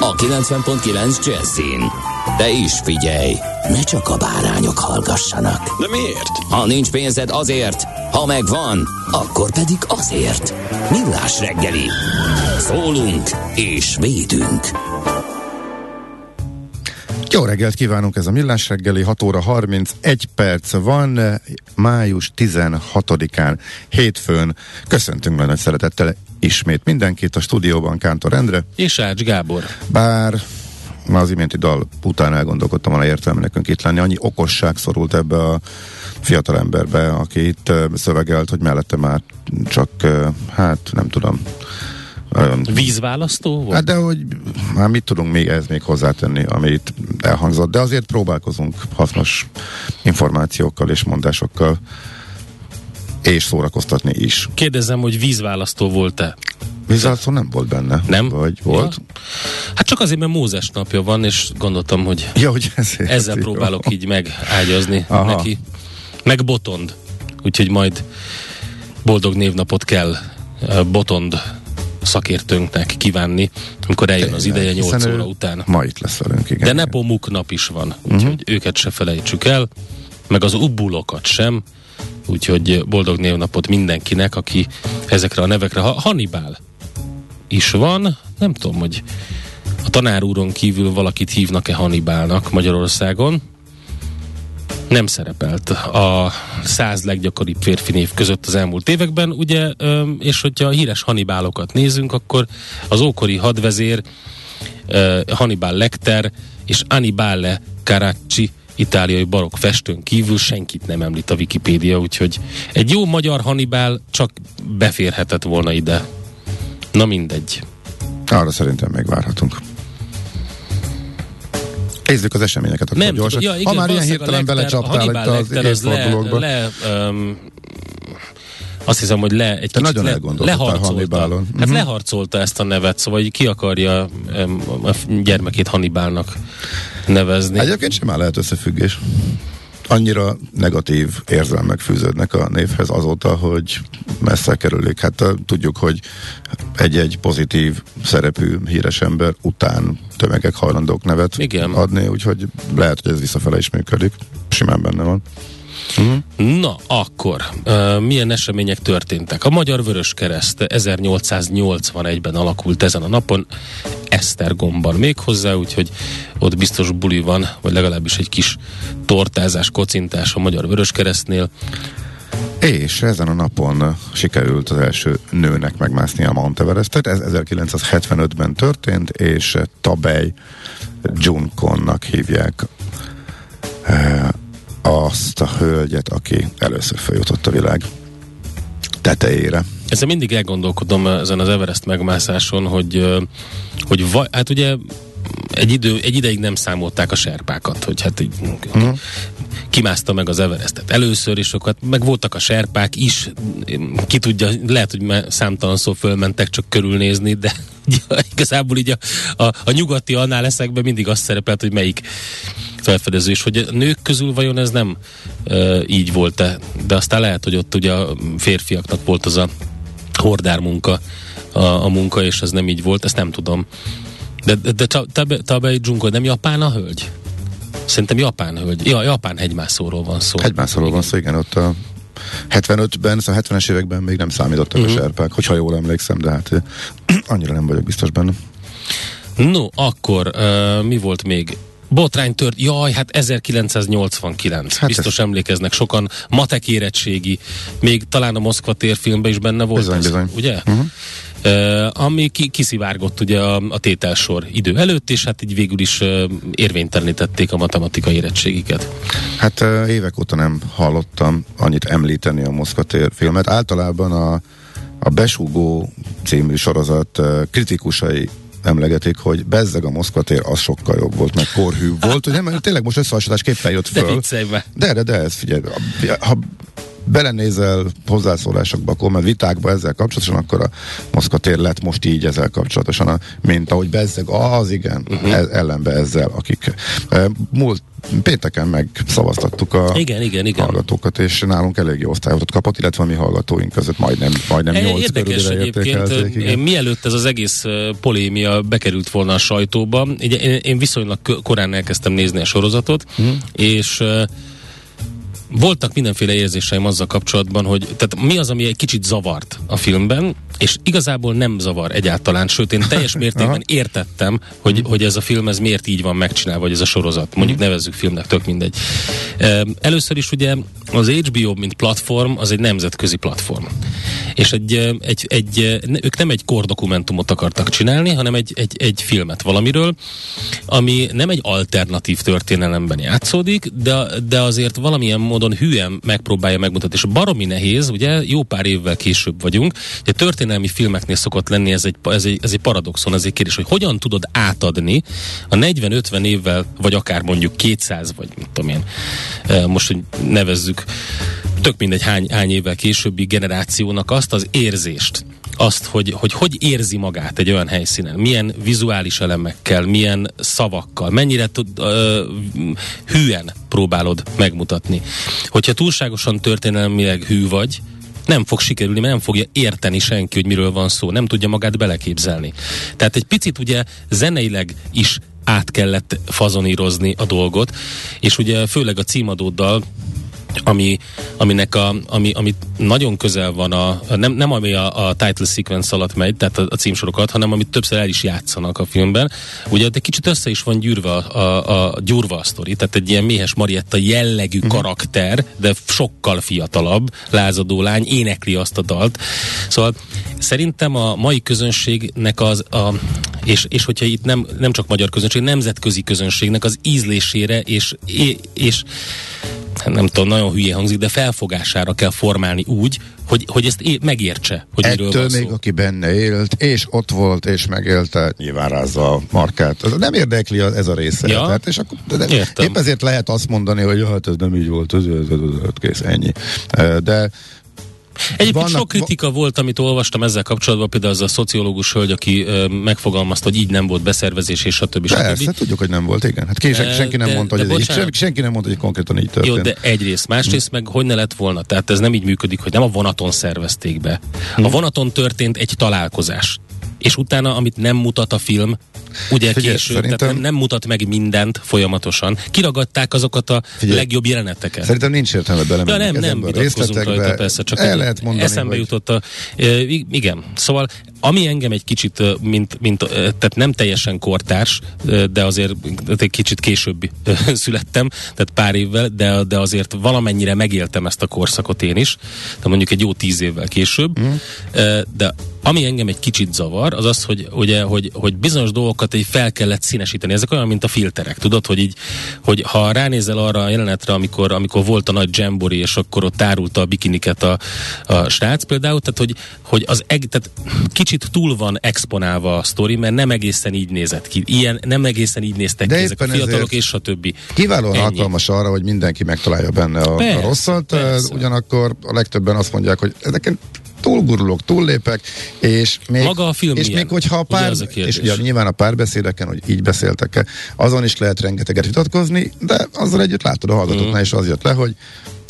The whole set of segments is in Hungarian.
a 90.9 Jazzin. De is figyelj, ne csak a bárányok hallgassanak. De miért? Ha nincs pénzed azért, ha megvan, akkor pedig azért. Millás reggeli. Szólunk és védünk. Jó reggelt kívánunk, ez a Millás reggeli, 6 óra 31 perc van, május 16-án, hétfőn. Köszöntünk nagy szeretettel ismét mindenkit a stúdióban, Kántor Endre. És Ács Gábor. Bár már az iménti dal után elgondolkodtam volna értelme nekünk itt lenni. Annyi okosság szorult ebbe a fiatal emberbe, aki itt szövegelt, hogy mellette már csak, hát nem tudom, Vízválasztó volt? Hát de hogy már mit tudunk még ez még hozzátenni, amit elhangzott, de azért próbálkozunk hasznos információkkal és mondásokkal és szórakoztatni is. Kérdezem, hogy vízválasztó volt-e? Vízválasztó nem volt benne. Nem? Vagy volt? Ja. Hát csak azért, mert Mózes napja van, és gondoltam, hogy, ja, hogy ezért ezzel jó. próbálok így megágyazni Aha. neki. Meg Botond. Úgyhogy majd boldog névnapot kell Botond szakértőnknek kívánni, amikor eljön az ideje 8 hiszen ő óra után. Ma itt lesz velünk, igen. De Nepomuk nap is van, úgyhogy uh-huh. őket se felejtsük el, meg az ubbulokat sem, úgyhogy boldog névnapot mindenkinek, aki ezekre a nevekre, ha Hannibal is van, nem tudom, hogy a tanár úron kívül valakit hívnak-e Hannibalnak Magyarországon, nem szerepelt a száz leggyakoribb férfi név között az elmúlt években, ugye, és hogyha a híres Hannibalokat nézünk, akkor az ókori hadvezér Hannibal Lecter és Annibale Caracci itáliai barokk festőn kívül senkit nem említ a Wikipédia, úgyhogy egy jó magyar Hannibal csak beférhetett volna ide. Na mindegy. Arra szerintem még várhatunk. Nézzük az eseményeket akkor Nem gyorsan. ja, ha igen, már ilyen hirtelen belecsaptál itt az az le, évfordulókba. le um, azt hiszem, hogy le, egy Te kicsit nagyon le, leharcolta. Hát Mhm. leharcolta ezt a nevet, szóval így ki akarja um, a gyermekét Hannibalnak nevezni. Egyébként sem áll lehet összefüggés. Annyira negatív érzelmek fűződnek a névhez azóta, hogy messze kerülik. Hát tudjuk, hogy egy-egy pozitív szerepű híres ember után tömegek hajlandók nevet Igen. adni, úgyhogy lehet, hogy ez visszafele is működik. Simán benne van. Na, akkor uh, milyen események történtek? A Magyar Vörös Kereszt 1881-ben alakult ezen a napon, Esztergomban még hozzá, úgyhogy ott biztos buli van, vagy legalábbis egy kis tortázás, kocintás a Magyar Vörös Keresztnél. És ezen a napon sikerült az első nőnek megmászni a Mount Everestet. Ez 1975-ben történt, és Tabej Junkonnak hívják azt a hölgyet, aki először feljutott a világ tetejére. Ezzel mindig elgondolkodom ezen az Everest megmászáson, hogy, hogy va, hát ugye egy, idő, egy ideig nem számolták a serpákat, hogy hát így, Mhm. kimászta meg az Everestet először, és akkor hát meg voltak a serpák is, ki tudja, lehet, hogy már számtalan szó fölmentek csak körülnézni, de igazából így a, a, a nyugati annál eszekben mindig azt szerepelt, hogy melyik felfedező, és hogy a nők közül vajon ez nem e, így volt-e, de aztán lehet, hogy ott ugye a férfiaknak volt az a hordár munka, a, a munka, és ez nem így volt, ezt nem tudom. De, de, de Tabe, Tabe Junko nem japán a hölgy? Szerintem japán hölgy. Ja, japán hegymászóról van szó. Egymászról van szó, igen, ott a 75-ben, szóval 70-es években még nem számítottak Mhm. uh-huh. a serpák, hogyha jól emlékszem, de hát annyira nem vagyok biztos benne. No, akkor uh, mi volt még? Botrány tört, jaj, hát 1989. Hát Biztos emlékeznek sokan. Matek érettségi, még talán a Moszkva térfilmben is benne volt. Bizony, ez, bizony. Ugye? Uh-huh. Ami ki, kiszivárgott ugye a, a tételsor idő előtt, és hát így végül is érvénytelenítették a matematikai érettségiket. Hát évek óta nem hallottam annyit említeni a Moszkva tér filmet. Általában a, a Besúgó című sorozat kritikusai emlegetik, hogy bezzeg a Moszkva tér, az sokkal jobb volt, meg korhű volt, ugye, mert tényleg most összehasonlításképpen jött De föl. be. De, de, de, ez figyelj, ha belenézel hozzászólásokba, akkor mert vitákba ezzel kapcsolatosan, akkor a Moszkva tér lett most így ezzel kapcsolatosan, a, mint ahogy bezzeg, az igen, uh-huh. ez, ellenbe ezzel, akik e, múlt pénteken megszavaztattuk a Igen, igen, igen. hallgatókat, és nálunk elég jó osztályozatot kapott, illetve a mi hallgatóink között majdnem, majdnem E, 8 Érdekes egyébként, igen. mielőtt ez az egész polémia bekerült volna a sajtóba, én, viszonylag korán elkezdtem nézni a sorozatot, hmm. és voltak mindenféle érzéseim azzal kapcsolatban, hogy tehát mi az, ami egy kicsit zavart a filmben, és igazából nem zavar egyáltalán, sőt én teljes mértékben értettem, hogy, hogy ez a film ez miért így van megcsinálva, vagy ez a sorozat. Mondjuk nevezzük filmnek, tök mindegy. Először is ugye az HBO, mint platform, az egy nemzetközi platform. És egy, egy, egy, ők nem egy kordokumentumot akartak csinálni, hanem egy, egy, egy filmet valamiről, ami nem egy alternatív történelemben játszódik, de, de azért valamilyen módon hülyen megpróbálja megmutatni. És baromi nehéz, ugye jó pár évvel később vagyunk, ugye történelmi filmeknél szokott lenni ez egy, ez egy, ez egy paradoxon, ez egy kérdés, hogy hogyan tudod átadni a 40-50 évvel, vagy akár mondjuk 200, vagy mit tudom én, most, hogy nevezzük, tök mindegy hány, hány évvel későbbi generációnak azt az érzést, azt, hogy, hogy hogy érzi magát egy olyan helyszínen, milyen vizuális elemekkel, milyen szavakkal, mennyire tud, ö, hűen próbálod megmutatni. Hogyha túlságosan történelmileg hű vagy, nem fog sikerülni, mert nem fogja érteni senki, hogy miről van szó, nem tudja magát beleképzelni. Tehát egy picit ugye zeneileg is át kellett fazonírozni a dolgot, és ugye főleg a címadóddal ami, aminek a, ami, ami nagyon közel van a, nem, nem ami a, a title sequence alatt megy, tehát a, a címsorokat, hanem amit többször el is játszanak a filmben. Ugye de kicsit össze is van gyűrve a, a, a gyúrva a sztori, tehát egy ilyen méhes Marietta jellegű uh-huh. karakter, de sokkal fiatalabb, lázadó lány, énekli azt a dalt. Szóval szerintem a mai közönségnek az, a, és, és hogyha itt nem, nem csak magyar közönség, nemzetközi közönségnek az ízlésére és, és, és hát nem tudom, nagyon hülye hangzik, de felfogására kell formálni úgy, hogy, hogy ezt é- megértse, hogy miről Ettől van még, szó. aki benne élt, és ott volt, és megélte, nyilván rázza a markát. Az Nem érdekli a- ez a része. Ja. Tehát, és akkor, de Értem. épp ezért lehet azt mondani, hogy hát ez nem így volt, ez, ez, ez, ez, kész, ennyi. De Egyébként vannak- sok kritika volt, amit olvastam ezzel kapcsolatban, például az a szociológus hölgy, aki ö, megfogalmazta, hogy így nem volt beszervezés, és stb. persze, stb. tudjuk, hogy nem volt, igen. Hát ki, De- senki nem de- mondta, de hogy ez így, senki, senki nem mondta, hogy konkrétan így történt. Jó, de egyrészt. Másrészt meg hogy ne lett volna? Tehát ez nem így működik, hogy nem a vonaton szervezték be. Hm. A vonaton történt egy találkozás. És utána, amit nem mutat a film, ugye Figyelj, később, szerintem- tehát nem, nem mutat meg mindent folyamatosan. Kiragadták azokat a Figyelj, legjobb jeleneteket. Szerintem nincs értelme Ja, belemenni nem, nem ezekbe a vitatkozunk rajta, persze, csak El lehet mondani, eszembe hogy jutott a... igen, szóval ami engem egy kicsit, mint, mint, tehát nem teljesen kortárs, de azért egy kicsit később születtem, tehát pár évvel, de, de azért valamennyire megéltem ezt a korszakot én is, de mondjuk egy jó tíz évvel később, mm. de ami engem egy kicsit zavar, az az, hogy, ugye, hogy, hogy bizonyos dolgokat így fel kellett színesíteni. Ezek olyan, mint a filterek, tudod, hogy így, hogy ha ránézel arra a jelenetre, amikor, amikor volt a nagy jambori, és akkor ott árulta a bikiniket a, a srác például, tehát hogy, hogy az eg, tehát kicsit túl van exponálva a sztori, mert nem egészen így nézett ki. Ilyen, nem egészen így néztek De ki ezek a fiatalok, és stb. Kiválóan Ennyi. alkalmas arra, hogy mindenki megtalálja benne a, Persze, a rosszat, persze. ugyanakkor a legtöbben azt mondják, hogy ezeken túlgurulok, túllépek, és még, Maga a film és milyen? még hogyha a Ugye pár, ez a és ugye nyilván a párbeszédeken, hogy így beszéltek-e, azon is lehet rengeteget vitatkozni, de azzal együtt látod a hallgatóknál, és az jött le, hogy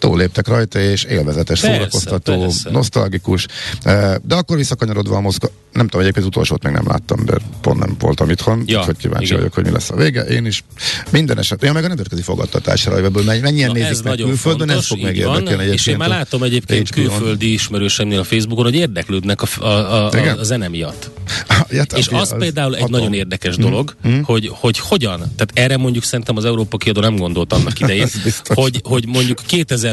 túlléptek rajta, és élvezetes, Persze, szórakoztató, persze. nosztalgikus. Eh, De akkor visszakanyarodva a Moszkva, nem tudom, egyébként az utolsót még nem láttam, de pont nem voltam itthon, Ja, úgyhogy kíváncsi igen. vagyok, hogy mi lesz a vége. Én is minden esetben, ja, meg a nemzetközi fogadtatásra, hogy ebből mennyien Na, nézik ez meg külföldön, fontos, ez fog van, érdekelni És én már látom egyébként HBO-n. külföldi ismerőseimnél a Facebookon, hogy érdeklődnek a, a, a, a, a zene miatt. Ja, És tehát az például egy atom. nagyon érdekes dolog, hogy, hogy hogyan, tehát erre mondjuk szerintem az Európa kiadó nem gondolt annak idején, hogy, hogy mondjuk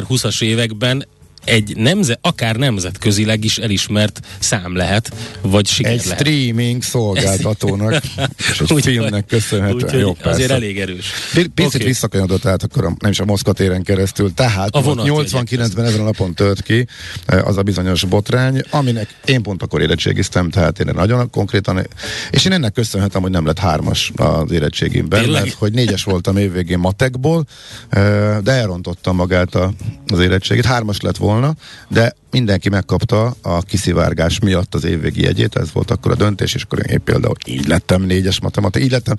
2020-as években egy nemze, akár nemzetközileg is elismert szám lehet, vagy siker Egy lehet. streaming szolgáltatónak, és egy Úgyhogy- filmnek köszönhetően. úgyhogy Jó, azért persze. elég erős. Pi- Picit Oké. visszakanyodott át akkor a, nem is a Moszkva téren keresztül, tehát A vonat 89-ben ezen a napon tört ki eh, az a bizonyos botrány, aminek én pont akkor érettségiztem, tehát én nagyon konkrétan, és én ennek köszönhetem, hogy nem lett hármas az érettségimben, Tényleg? mert hogy négyes voltam évvégén matekból, eh, de elrontottam magát a, az érettségét, hármas lett volna, de mindenki megkapta a kiszivárgás miatt az évvégi jegyét, ez volt akkor a döntés, és akkor én például így lettem négyes matematika, így lettem,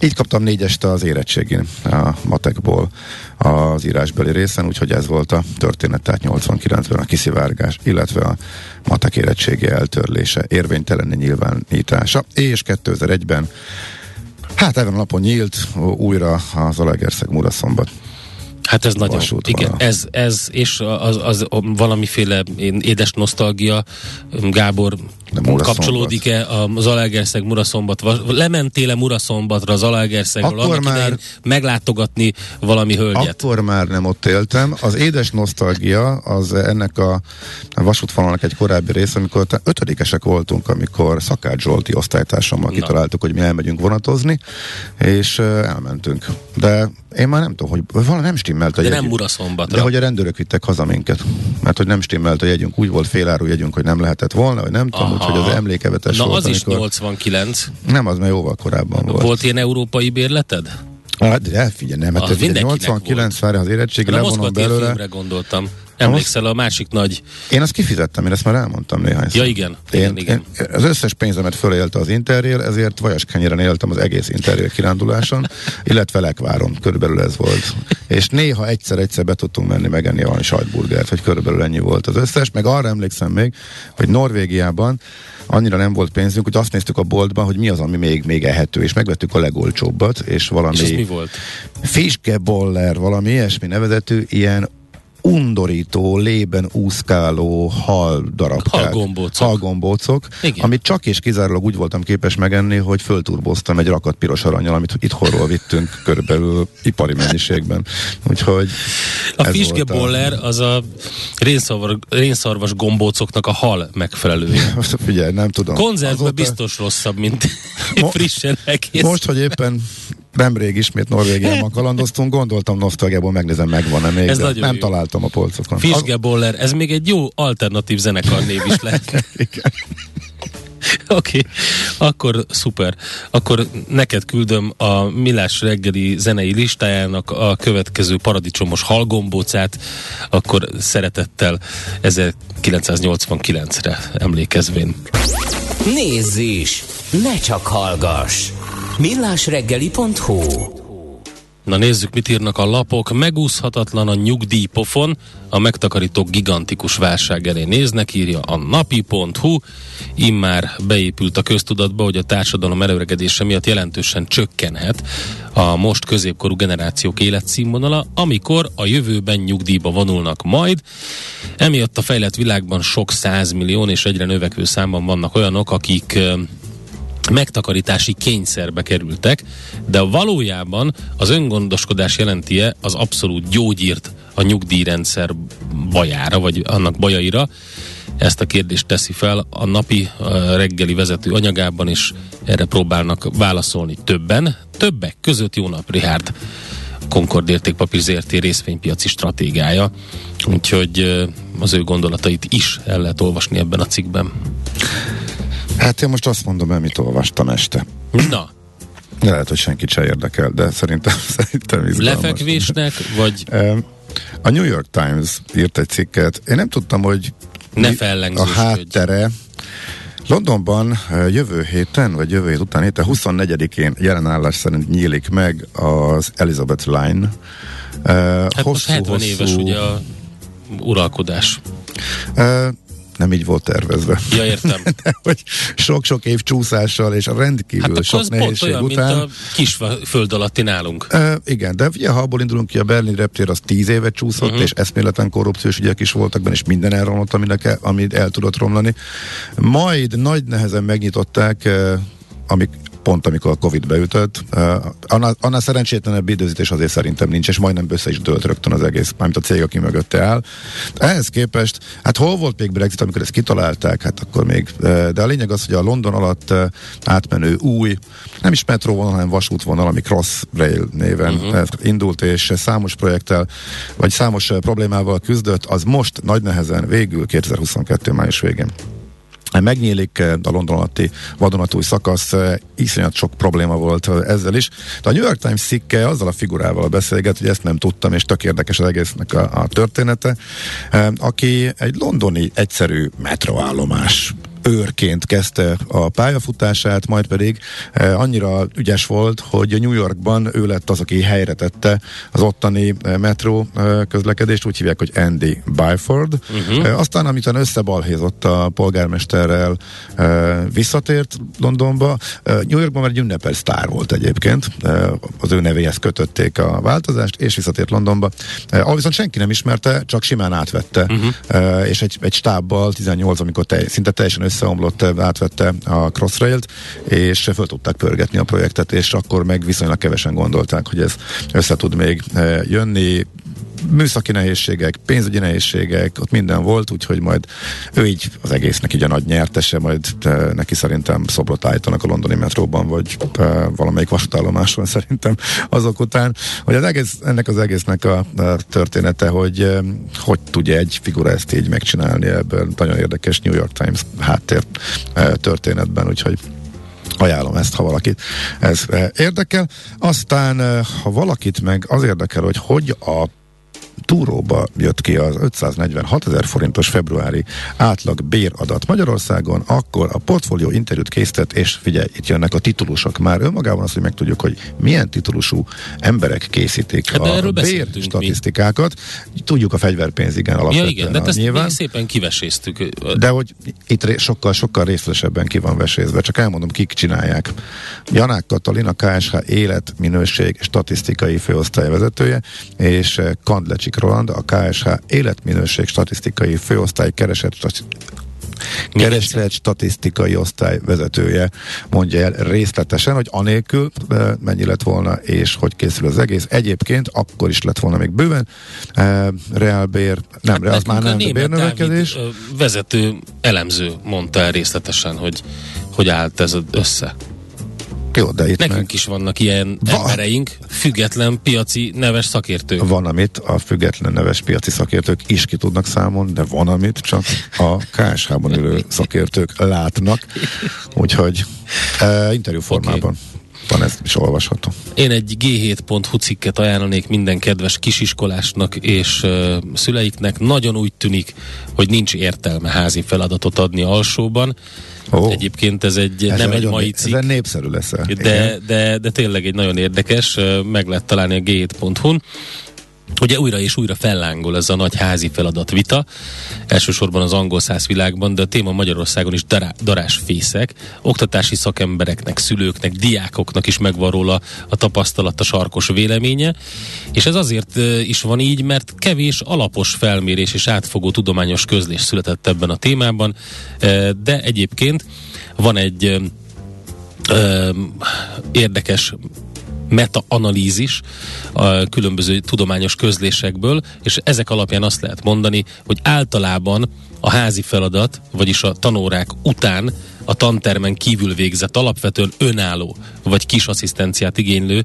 így kaptam négyest az érettségén a matekból az írásbeli részen, úgyhogy ez volt a történet, tehát 89-ben a kiszivárgás, illetve a matek érettségi eltörlése, érvénytelenni nyilvánítása, és 2001-ben Hát ezen a napon nyílt újra az Alegerszeg Muraszombat. Hát ez nagyon, igen, ez, ez és az, az valamiféle édes nosztalgia, Gábor, De kapcsolódik-e az Alaegerszeg Muraszombat, lementél-e Muraszombatra az Alaegerszegről Akkor annak már- meglátogatni valami hölgyet? Akkor már nem ott éltem. Az édes nosztalgia az ennek a vasútvonalnak egy korábbi része, amikor ötödikesek voltunk, amikor Szakács Zsolti osztálytársammal Na. kitaláltuk, hogy mi elmegyünk vonatozni, és elmentünk. De én már nem tudom, hogy valami nem stimmelt a De nem jegyünk. Muraszombatra. De hogy a rendőrök vittek haza minket. Mert hogy nem stimmelt a jegyünk. Úgy volt féláru jegyünk, hogy nem lehetett volna, vagy nem tudom, úgyhogy az emlékevetes Na volt. az is amikor... 89. Nem, az már jóval korábban volt. Volt ilyen európai bérleted? Hát, de figyelj, nem, hát mindenkinek 89 várja az érettségi, levonom belőle. gondoltam. Emlékszel a másik nagy... Én azt kifizettem, én ezt már elmondtam néhány Ja, igen. Én, Igen, igen. én, az összes pénzemet fölélte az Interrail, ezért vajaskenyéren éltem az egész Interrail kiránduláson, illetve lekváron, körülbelül ez volt. És néha egyszer-egyszer be tudtunk menni megenni valami sajtburgert, hogy körülbelül ennyi volt az összes, meg arra emlékszem még, hogy Norvégiában annyira nem volt pénzünk, hogy azt néztük a boltban, hogy mi az, ami még, még ehető, és megvettük a legolcsóbbat, és valami És ez mi volt? Fiskeboller, valami ilyesmi nevezetű, ilyen undorító, lében úszkáló hal darabkák. Halgombócok. Halgombócok, Igen. amit csak és kizárólag úgy voltam képes megenni, hogy fölturboztam egy rakat piros aranyal, amit itthonról vittünk körülbelül ipari mennyiségben. Úgyhogy A fiskeboller az a rénszarvas, rénszarvas gombócoknak a hal megfelelője. A... Figyelj, nem tudom. Konzervben Azóta- biztos rosszabb, mint Mo- frissen egész. Most, hogy éppen nemrég ismét Norvégiában kalandoztunk, gondoltam nosztalgiából megnézem, megvan-e még, Ez de nem jó. találtam a polcokon. Fiskeboller, ez még egy jó alternatív zenekar név is lehet. Igen. Oké, okay. akkor szuper. Akkor neked küldöm a Millás reggeli zenei listájának a következő paradicsomos halgombócát, akkor szeretettel 1989-re emlékezvén. Nézz is! Ne csak hallgass! millásreggeli.hu Na nézzük, mit írnak a lapok. Megúszhatatlan a nyugdíjpofon, a megtakarítók gigantikus válság elé néznek, írja a napi.hu. Immár beépült a köztudatba, hogy a társadalom előregedése miatt jelentősen csökkenhet a most középkorú generációk életszínvonala, amikor a jövőben nyugdíjba vonulnak majd. Emiatt a fejlett világban sok százmillió és egyre növekvő számban vannak olyanok, akik megtakarítási kényszerbe kerültek, de valójában az öngondoskodás jelentie az abszolút gyógyírt a nyugdíjrendszer bajára, vagy annak bajaira. Ezt a kérdést teszi fel a napi uh, reggeli vezető anyagában, és erre próbálnak válaszolni többen. Többek között jó nap, Richard. Concord értékpapír ZRT részvénypiaci stratégiája. Úgyhogy az ő gondolatait is el lehet olvasni ebben a cikkben. Hát én most azt mondom, amit olvastam este. Na, De lehet, hogy senkit se érdekel, de szerintem, szerintem izgalmas. lefekvésnek, vagy A New York Times írt egy cikket. Én nem tudtam, hogy Ne a háttere. Londonban jövő héten, vagy jövő hét után héten, 24-én jelen állás szerint nyílik meg az Elizabeth Line. Hát most 70 éves ugye a uralkodás. Nem így volt tervezve. Ja, értem. hogy sok-sok év csúszással és a rendkívül Hát sok nehézség olyan, után. mint a kis föld alatti nálunk. E, igen, de ugye, ha abból indulunk ki, a Berlin reptér az tíz évet csúszott, uh-huh. és eszméletlen korrupciós ügyek is voltak benne, és minden elromlott, aminek el, amit el tudott romlani. Majd nagy nehezen megnyitották, amik pont amikor a Covid beütött. Annál, annál szerencsétlenebb időzítés azért szerintem nincs, és majdnem össze is dőlt rögtön az egész, mármint a cég, aki mögötte áll. Ehhez képest, hát hol volt még Brexit, amikor ezt kitalálták, hát akkor még, de a lényeg az, hogy a London alatt átmenő új, nem is metróvonal, hanem vasútvonal, ami Crossrail néven uh-huh. indult, és számos projekttel, vagy számos problémával küzdött, az most nagy nehezen végül 2022. május végén megnyílik a London alatti vadonatúj szakasz, iszonyat sok probléma volt ezzel is. De a New York Times cikke azzal a figurával beszélget, hogy ezt nem tudtam, és tök érdekes az egésznek a, a története, aki egy londoni egyszerű metroállomás őrként kezdte a pályafutását, majd pedig eh, annyira ügyes volt, hogy New Yorkban ő lett az, aki helyre tette az ottani eh, metró eh, közlekedést, úgy hívják, hogy Andy Byford. Uh-huh. Aztán, amit összebalhézott a polgármesterrel, visszatért Londonba. New Yorkban már egy ünnepelt sztár volt egyébként, az ő nevéhez kötötték a változást, és visszatért Londonba. Ahol viszont senki nem ismerte, csak simán átvette, uh-huh. és egy, egy stábbal 18, amikor te, szinte teljesen összeomlott, átvette a Crossrail-t, és föl tudták pörgetni a projektet, és akkor meg viszonylag kevesen gondolták, hogy ez össze tud még jönni műszaki nehézségek, pénzügyi nehézségek, ott minden volt, úgyhogy majd ő így az egésznek így a nagy nyertese, majd neki szerintem szobrot állítanak a londoni metróban, vagy e, valamelyik vasútállomáson szerintem azok után, hogy az egész, ennek az egésznek a, a története, hogy e, hogy tudja egy figura ezt így megcsinálni ebben nagyon érdekes New York Times háttér e, történetben, úgyhogy ajánlom ezt, ha valakit ez érdekel. Aztán, ha valakit meg az érdekel, hogy hogy a túróba jött ki az 546 ezer forintos februári átlag béradat Magyarországon, akkor a portfólió interjút készített, és figyelj, itt jönnek a titulusok már önmagában az, hogy megtudjuk, hogy milyen titulusú emberek készítik hát a bér statisztikákat. Mi? Tudjuk a fegyverpénz, igen, alapvetően. Ja, igen, de ezt nyilván. szépen kiveséztük. De hogy itt sokkal-sokkal részletesebben ki van vesézve, csak elmondom, kik csinálják. Janák Katalin, a KSH életminőség statisztikai főosztály vezetője, és Kandlecsik Roland, a KSH életminőség statisztikai főosztály keresett kereslet statisztikai osztály vezetője mondja el részletesen, hogy anélkül mennyi lett volna, és hogy készül az egész. Egyébként akkor is lett volna még bőven e, reálbér, nem, hát az már nem, bérnövekedés. vezető elemző mondta el részletesen, hogy hogy állt ez össze. Jó, de itt Nekünk meg... is vannak ilyen Va... embereink, független piaci neves szakértők. Van, amit a független neves piaci szakértők is ki tudnak számolni, de van, amit csak a KSH-ban ülő szakértők látnak. Úgyhogy e, interjú formában. Okay van ez is olvasható. Én egy G7.hu cikket ajánlanék minden kedves kisiskolásnak és uh, szüleiknek. Nagyon úgy tűnik, hogy nincs értelme házi feladatot adni alsóban. Oh. Egyébként ez egy ez nem egy mai cikk. Ez népszerű lesz. De, de, de tényleg egy nagyon érdekes, meg lehet találni a g7.hu-n. Ugye újra és újra fellángol ez a nagy házi feladat vita, elsősorban az angol száz világban, de a téma Magyarországon is dará, darásfészek. Oktatási szakembereknek, szülőknek, diákoknak is megvan róla a tapasztalat, a sarkos véleménye, és ez azért is van így, mert kevés alapos felmérés és átfogó tudományos közlés született ebben a témában, de egyébként van egy érdekes meta-analízis a különböző tudományos közlésekből, és ezek alapján azt lehet mondani, hogy általában a házi feladat, vagyis a tanórák után a tantermen kívül végzett, alapvetően önálló vagy kis asszisztenciát igénylő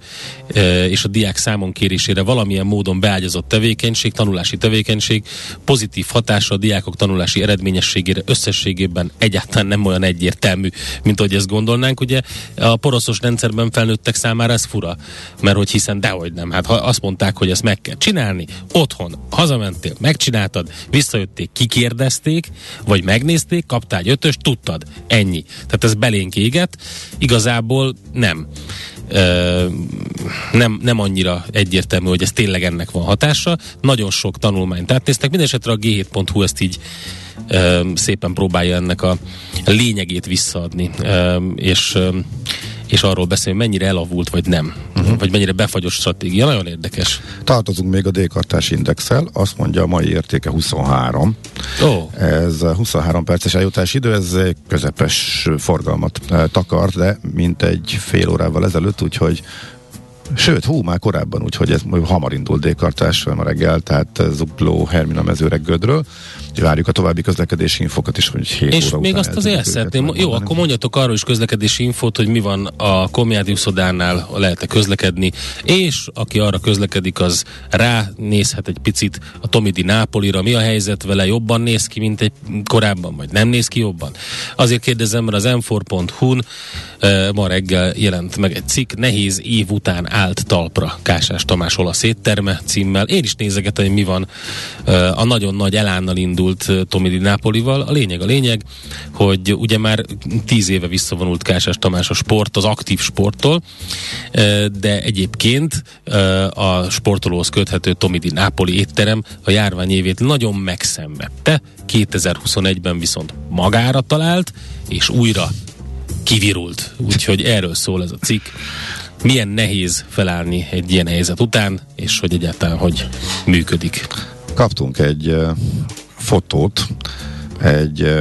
e, és a diák számon kérésére valamilyen módon beágyazott tevékenység, tanulási tevékenység pozitív hatása a diákok tanulási eredményességére összességében egyáltalán nem olyan egyértelmű, mint ahogy ezt gondolnánk. Ugye a poroszos rendszerben felnőttek számára ez fura, mert hogy hiszen dehogy nem. Hát ha azt mondták, hogy ezt meg kell csinálni, otthon hazamentél, megcsináltad, visszajötték, kikérdezték, vagy megnézték, kaptál egy ötös, tudtad, ennyi. Tehát ez belénk éget, igazából nem. Ö, nem, nem annyira egyértelmű, hogy ez tényleg ennek van hatása. Nagyon sok tanulmányt átnéztek, mindesetre a g7.hu ezt így ö, szépen próbálja ennek a lényegét visszaadni, ö, és és arról beszél, mennyire elavult, vagy nem. Uh-huh. Vagy mennyire befagyott stratégia. Nagyon érdekes. Tartozunk még a D-kartás indexel, azt mondja a mai értéke 23. Oh. Ez 23 perces eljutási idő, ez közepes forgalmat eh, takart, de mint egy fél órával ezelőtt, úgyhogy Sőt, hú, már korábban, úgyhogy ez hamar indult D-kartás ma reggel, tehát Zugló, Hermina mezőreg Gödről. Várjuk a további közlekedési infokat is, hogy 7 És óra még azt azért el szeretném, jó, akkor mondjatok arról is közlekedési infót, hogy mi van a Komjádi Uszodánál, lehet-e közlekedni, és aki arra közlekedik, az ránézhet egy picit a Tomidi Nápolira, mi a helyzet vele, jobban néz ki, mint egy korábban, vagy nem néz ki jobban. Azért kérdezem, mert az m4.hu-n eh, ma reggel jelent meg egy cikk, nehéz év után állt talpra Kásás Tamás olasz étterme címmel. Én is nézegetem, hogy mi van a nagyon nagy elánnal indult Tomidi Nápolival. A lényeg a lényeg, hogy ugye már tíz éve visszavonult Kásás Tamás a sport, az aktív sporttól, de egyébként a sportolóhoz köthető Tomidi Nápoli étterem a járvány évét nagyon megszenvedte, 2021-ben viszont magára talált, és újra kivirult. Úgyhogy erről szól ez a cikk. Milyen nehéz felállni egy ilyen helyzet után, és hogy egyáltalán hogy működik. Kaptunk egy fotót, egy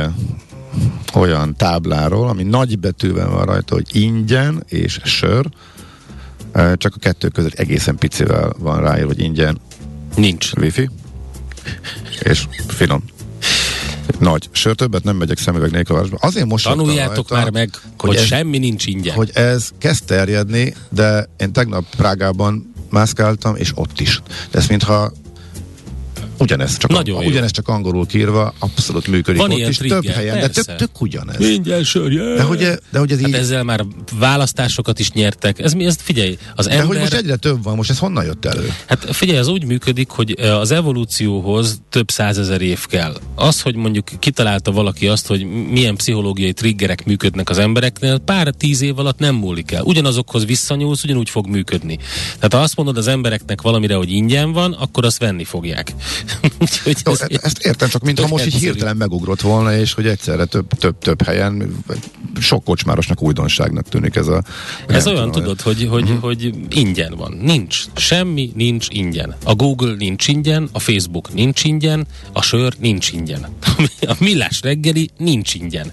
olyan tábláról, ami nagy betűben van rajta, hogy ingyen és sör, csak a kettő között egészen picivel van ráírva, hogy ingyen Nincs. wifi, és finom. Nagy sör, többet nem megyek szemüveg nélkül a városba. Azért most Tanuljátok már meg, hogy, ez- semmi nincs ingyen. hogy ez kezd terjedni, de én tegnap Prágában mászkáltam, és ott is. De ez mintha ugyanez, csak, Nagyon ang- ugyanez csak angolul kírva, abszolút működik Van ott ilyen is, trigger, több helyen, persze. de tök, tök ugyanez. Ingyen sör, yeah. De hogy, de hogy ez Hát így, ezzel már választásokat is nyertek. Ez mi, ezt figyelj, az de ember... hogy most egyre több van, most ez honnan jött elő? Hát figyelj, az úgy működik, hogy ö, az evolúcióhoz több százezer év kell. Az, hogy mondjuk kitalálta valaki azt, hogy milyen pszichológiai triggerek működnek az embereknél, pár tíz év alatt nem múlik el. Ugyanazokhoz visszanyúlsz, ugyanúgy fog működni. Tehát ha azt mondod az embereknek valamire, hogy ingyen van, akkor azt venni fogják. Úgyhogy Jó, ez- e- ezt értem, csak mintha most így hirtelen megugrott volna, és hogy egyszerre több, több, több helyen sok kocsmárosnak újdonságnak tűnik ez a... Ez olyan, tudom, tudod, hogy, hogy, uh-huh. hogy ingyen van. Nincs. Semmi nincs ingyen. A Google nincs ingyen, a Facebook nincs ingyen, a sör nincs ingyen. A millás reggeli nincs ingyen.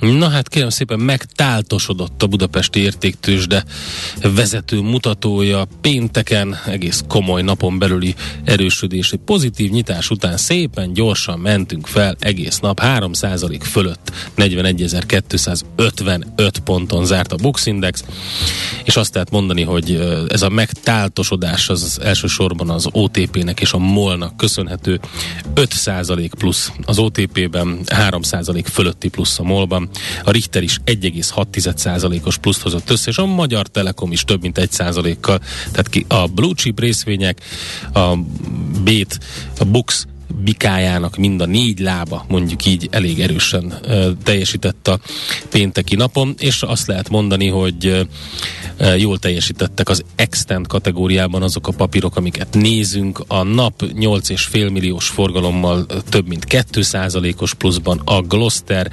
Na hát kérem szépen megtáltosodott a budapesti értéktősde vezető mutatója. Pénteken egész komoly napon belüli erősödés. Egy pozitív nyitás után szépen gyorsan mentünk fel egész nap. 3% fölött 41.255 ponton zárt a Bux Index és azt lehet mondani, hogy ez a megtáltosodás az elsősorban az OTP-nek és a MOL-nak köszönhető 5% plusz az OTP-ben, 3% fölötti plusz a MOL-ban, a Richter is 1,6%-os pluszt hozott össze, és a Magyar Telekom is több mint 1%-kal, tehát ki a blue chip részvények, a Bét, a Bux bikájának mind a négy lába, mondjuk így elég erősen teljesített a pénteki napon, és azt lehet mondani, hogy jól teljesítettek az extent kategóriában azok a papírok, amiket nézünk. A nap 8,5 milliós forgalommal több mint 2%-os pluszban, a Gloster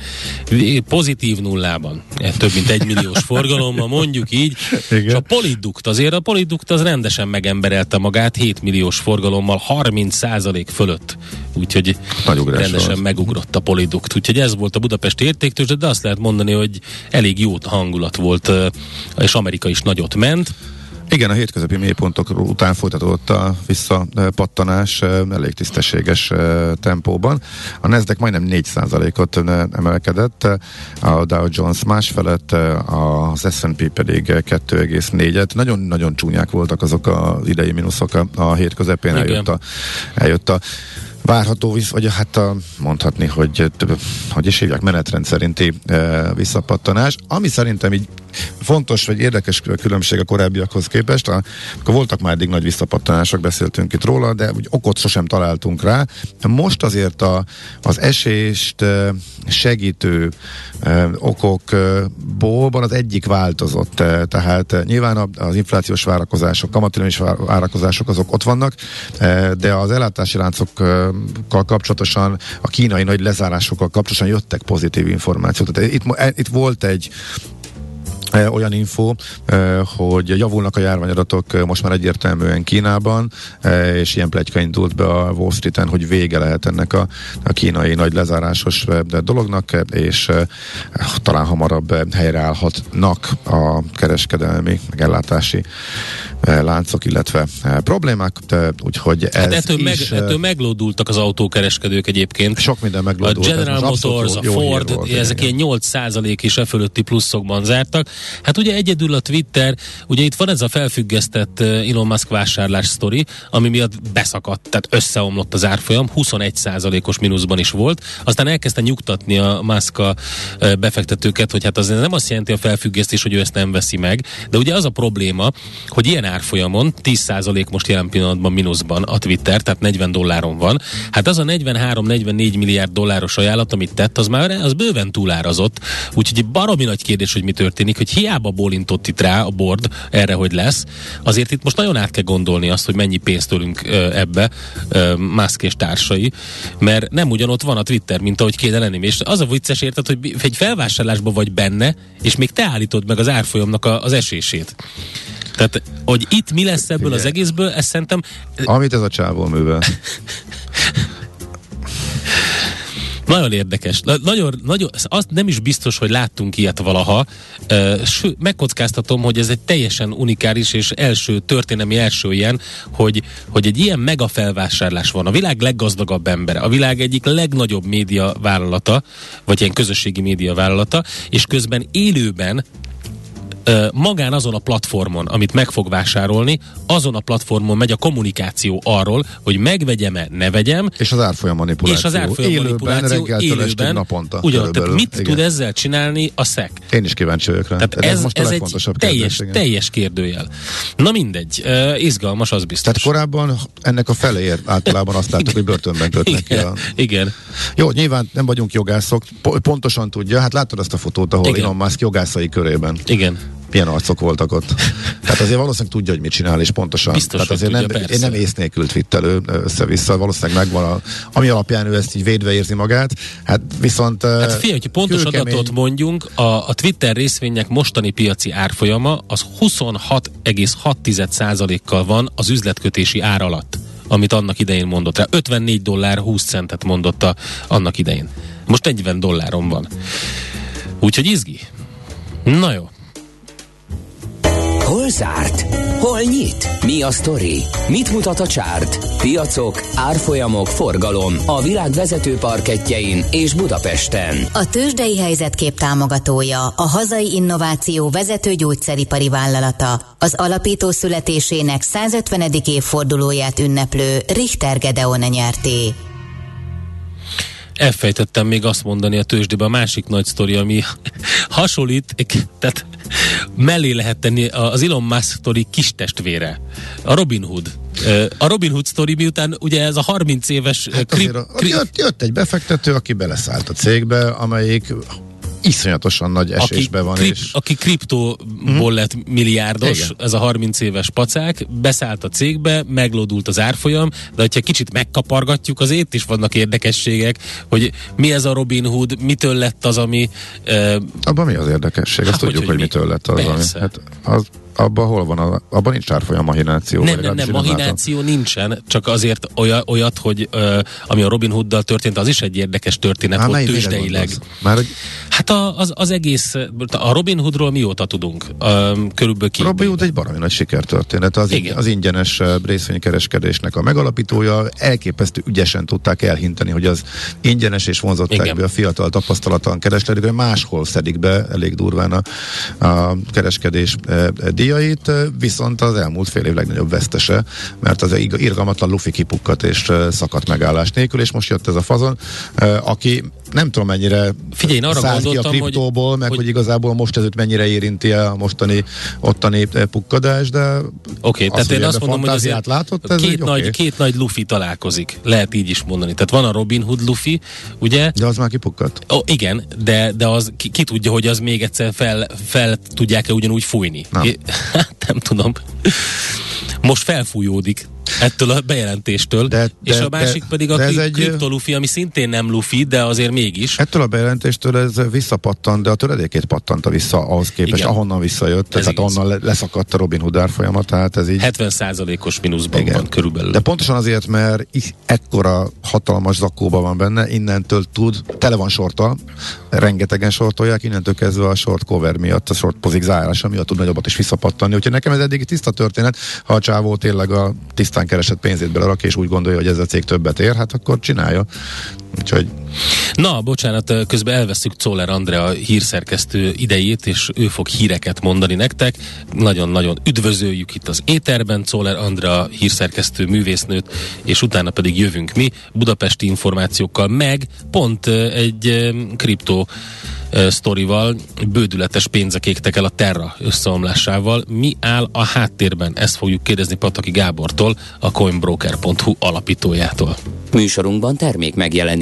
pozitív nullában, több mint 1 milliós forgalommal, mondjuk így, Igen. és a Polidukt, azért a Polidukt az rendesen megemberelte magát 7 milliós forgalommal 30% fölött. Úgyhogy rendesen volt. megugrott a Polidukt. Úgyhogy ez volt a budapesti értéktős, de azt lehet mondani, hogy elég jó hangulat volt, és Amerika is nagyot ment. Igen, a hétköznapi mélypontok után folytatódott a visszapattanás elég tisztességes tempóban. A Nasdaq majdnem 4%-ot eh, emelkedett, a Dow Jones más felett, eh, az S&P pedig eh, 2,4-et. Nagyon-nagyon csúnyák voltak azok az idei mínuszok a, a hét közepén Igen. eljött a, eljött a várható, vagy hát a, mondhatni, hogy hogy is hívják, menetrend szerinti e, visszapattanás, ami szerintem így fontos, vagy érdekes különbség a korábbiakhoz képest, akkor voltak már eddig nagy visszapattanások, beszéltünk itt róla, de úgy okot sosem találtunk rá. Most azért a, az esést segítő okokból az egyik változott, tehát nyilván az inflációs várakozások, kamatilős várakozások azok ott vannak, de az ellátási láncokkal kapcsolatosan, a kínai nagy lezárásokkal kapcsolatosan jöttek pozitív információk. Tehát itt, itt volt egy olyan info, hogy javulnak a járványadatok most már egyértelműen Kínában, és ilyen plegyka indult be a Wall Street-en, hogy vége lehet ennek a, a kínai nagy lezárásos dolognak, és talán hamarabb helyreállhatnak a kereskedelmi, megellátási láncok, illetve problémák, úgyhogy hát ez hát ettől, is, meg, ettől meglódultak az autókereskedők egyébként. Sok minden meglódult. A General Motors, a Ford, volt, ezek ilyen 8 és e fölötti pluszokban zártak. Hát ugye egyedül a Twitter, ugye itt van ez a felfüggesztett Elon Musk vásárlás sztori, ami miatt beszakadt, tehát összeomlott az árfolyam, 21 os mínuszban is volt, aztán elkezdte nyugtatni a Musk a befektetőket, hogy hát az nem azt jelenti a felfüggesztés, hogy ő ezt nem veszi meg, de ugye az a probléma, hogy ilyen árfolyamon, 10% most jelen pillanatban mínuszban a Twitter, tehát 40 dolláron van. Hát az a 43-44 milliárd dolláros ajánlat, amit tett, az már az bőven túlárazott. Úgyhogy baromi nagy kérdés, hogy mi történik, hogy hiába bólintott itt rá a board erre, hogy lesz. Azért itt most nagyon át kell gondolni azt, hogy mennyi pénzt tölünk ebbe Musk és társai, mert nem ugyanott van a Twitter, mint ahogy kéne lenni. És az a vicces érted, hogy egy felvásárlásban vagy benne, és még te állítod meg az árfolyamnak a, az esését. Tehát, hogy itt mi lesz ebből Figyelj. az egészből, ezt szerintem... Amit ez a csávó művel. Nagyon érdekes. Nagyon, nagyon, azt nem is biztos, hogy láttunk ilyet valaha. Ső, megkockáztatom, hogy ez egy teljesen unikális és első, történelmi első ilyen, hogy, hogy egy ilyen mega felvásárlás van. A világ leggazdagabb embere, a világ egyik legnagyobb média vállalata, vagy ilyen közösségi média vállalata, és közben élőben magán azon a platformon, amit meg fog vásárolni, azon a platformon megy a kommunikáció arról, hogy megvegyem-e, ne vegyem. És az árfolyam manipuláció. És az árfolyam élőben, manipuláció élőben. naponta. Ugyan, tehát mit igen. tud ezzel csinálni a SZEK? Én is kíváncsi vagyok rá. Tehát ez, ez, most ez egy teljes, kérdés, teljes kérdőjel. Na mindegy, uh, izgalmas, az biztos. Tehát korábban ennek a feléért általában azt láttuk, hogy börtönben kötnek ki. A... Igen. Jó, nyilván nem vagyunk jogászok, pontosan tudja, hát láttad azt a fotót, ahol Igen. Elon Musk jogászai körében. Igen milyen arcok voltak ott. Tehát azért valószínűleg tudja, hogy mit csinál, és pontosan. Biztos, Tehát azért tudja, nem, én nem ész nélkül twittelő össze-vissza, valószínűleg megvan, a, ami alapján ő ezt így védve érzi magát. Hát viszont... Hát figyelj, hogy pontos kőkemény... adatot mondjunk, a, a Twitter részvények mostani piaci árfolyama az 26,6%-kal van az üzletkötési ár alatt amit annak idején mondott rá. 54 dollár 20 centet mondott a, annak idején. Most 40 dolláron van. Úgyhogy izgi. Na jó. Hol zárt? Hol nyit? Mi a sztori? Mit mutat a csárt? Piacok, árfolyamok, forgalom a világ vezető parketjein és Budapesten. A tőzsdei helyzetkép támogatója, a hazai innováció vezető gyógyszeripari vállalata, az alapító születésének 150. évfordulóját ünneplő Richter Gedeon nyerté. Elfejtettem még azt mondani a tőzsdében a másik nagy sztori, ami hasonlít, tehát mellé lehet tenni az Elon Musk sztori kis testvére, a Robin Hood. A Robin Hood sztori miután ugye ez a 30 éves... Hát krip, krip, jött, jött egy befektető, aki beleszállt a cégbe, amelyik iszonyatosan nagy esésbe aki van. Krip, és... Aki kriptóból mm. lett milliárdos, Igen. ez a 30 éves pacák, beszállt a cégbe, meglódult az árfolyam, de hogyha kicsit megkapargatjuk, az itt is vannak érdekességek, hogy mi ez a Robin Hood, mitől lett az, ami... Uh, Abban mi az érdekesség? Azt hát, tudjuk, hogy, hogy mi? mitől lett az, Persze. ami... Hát az abban hol van? A, abban nincs árfolyam mahináció. Nem, nem, nem, mahináció látom. nincsen, csak azért olyat, olyat hogy uh, ami a Robin Hooddal történt, az is egy érdekes történet Há, volt tőzsdeileg. Már, hogy Hát a, az, az egész, a Robin Hoodról mióta tudunk? Körülbelül ki? Robin Hood egy baromi nagy sikertörténet. Az, Igen. az ingyenes részvénykereskedésnek a megalapítója. Elképesztő ügyesen tudták elhinteni, hogy az ingyenes és vonzották Igen. be a fiatal tapasztalatlan kereskedők, máshol szedik be elég durván a, a kereskedés uh, díjait, viszont az elmúlt fél év legnagyobb vesztese, mert az irgalmatlan lufi kipukkat és szakadt megállás nélkül, és most jött ez a fazon, aki nem tudom mennyire Figyelj, én arra ki a gondoltam, hogy- kriptóból, meg hogy- hogy, igazából most ez őt mennyire érinti a mostani ottani eh, pukkadás, de Oké, okay, tehát én azt mondom, hogy azért látott, ez két, nagy, oké. két nagy lufi találkozik, lehet így is mondani. Tehát van a Robin Hood lufi, ugye? De az már kipukkadt. Ó, igen, de, de az ki, ki tudja, hogy az még egyszer fel, fel tudják-e ugyanúgy fújni. Nem. É, hát nem tudom. Most felfújódik ettől a bejelentéstől, De- és de- a másik de- pedig a de kri- kriptolufi, ami szintén nem lufi, de azért mégis. Ettől a bejelentéstől ez visszapattant, de a töredékét pattanta vissza ahhoz képest, Igen. ahonnan visszajött, Ez tehát igaz. onnan le- leszakadt a Robin Hood árfolyama, tehát ez így 70%-os mínuszban van körülbelül. De pontosan azért, mert ekkora hatalmas zakóban van benne, innentől tud, tele van sorttal, rengetegen sortolják, innentől kezdve a short cover miatt, a short pozik zárása miatt tud nagyobbat is visszapattanni. Úgyhogy nekem ez eddig tiszta történet, ha a csávó tényleg a tisztán keresett pénzét belerak, és úgy gondolja, hogy ez a cég többet ér, hát akkor csinálja. Úgyhogy Na, bocsánat, közben elveszük Czoller Andrea hírszerkesztő idejét, és ő fog híreket mondani nektek. Nagyon-nagyon üdvözöljük itt az éterben Czoller Andrea hírszerkesztő művésznőt, és utána pedig jövünk mi budapesti információkkal, meg pont egy kriptó sztorival, bődületes pénzek égtek el a Terra összeomlásával. Mi áll a háttérben? Ezt fogjuk kérdezni Pataki Gábortól, a coinbroker.hu alapítójától. Műsorunkban termék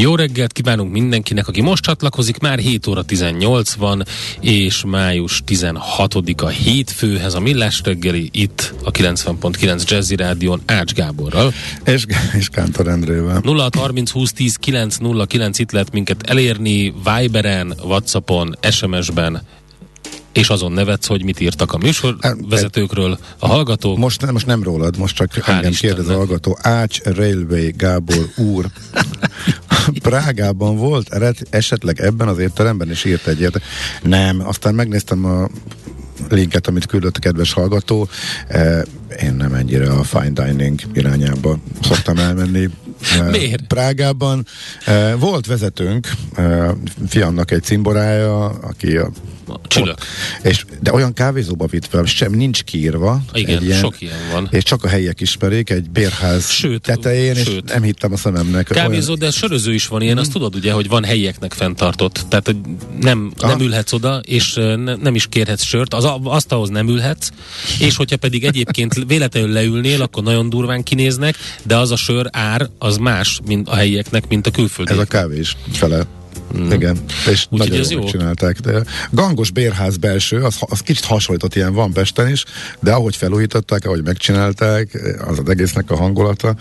Jó reggelt kívánunk mindenkinek, aki most csatlakozik, már 7 óra 18 van, és május 16-a hétfőhez a Millás reggeli, itt a 90.9 Jazzy Rádion Ács Gáborral. és, és Kántor Endrével. 0 30 20 10 909 itt lehet minket elérni Viberen, Whatsappon, SMS-ben, és azon nevetsz, hogy mit írtak a műsorvezetőkről a hallgatók. Most, nem- most nem rólad, most csak Hál' engem Istennek. kérdez a hallgató. Ács Railway Gábor úr. Prágában volt ered, esetleg ebben az étteremben, és írt egy ilyet. Nem, aztán megnéztem a linket, amit küldött a kedves hallgató. Én nem ennyire a fine dining irányába szoktam elmenni. Eh, Miért? Prágában eh, volt vezetőnk, eh, fiamnak egy cimborája, aki a Csülök. és, de olyan kávézóba vitt fel, sem nincs kiírva. Igen, egy sok ilyen van. És csak a helyiek ismerik, egy bérház Sőt, tetején, és sőt. nem hittem a szememnek. Kávézó, de söröző is van ilyen, azt tudod ugye, hogy van helyieknek fenntartott. Tehát, hogy nem, Aha. nem ülhetsz oda, és ne, nem is kérhetsz sört, az a- asztalhoz nem ülhetsz, és hogyha pedig egyébként véletlenül leülnél, akkor nagyon durván kinéznek, de az a sör ár, az más mint a helyieknek, mint a külföldi. Ez a kávés fele. Mm. Igen, és Úgyhogy nagyon jól jó. csinálták. De gangos bérház belső, az, az kicsit hasonlított, ilyen van Pesten is, de ahogy felújították, ahogy megcsinálták, az az egésznek a hangulata,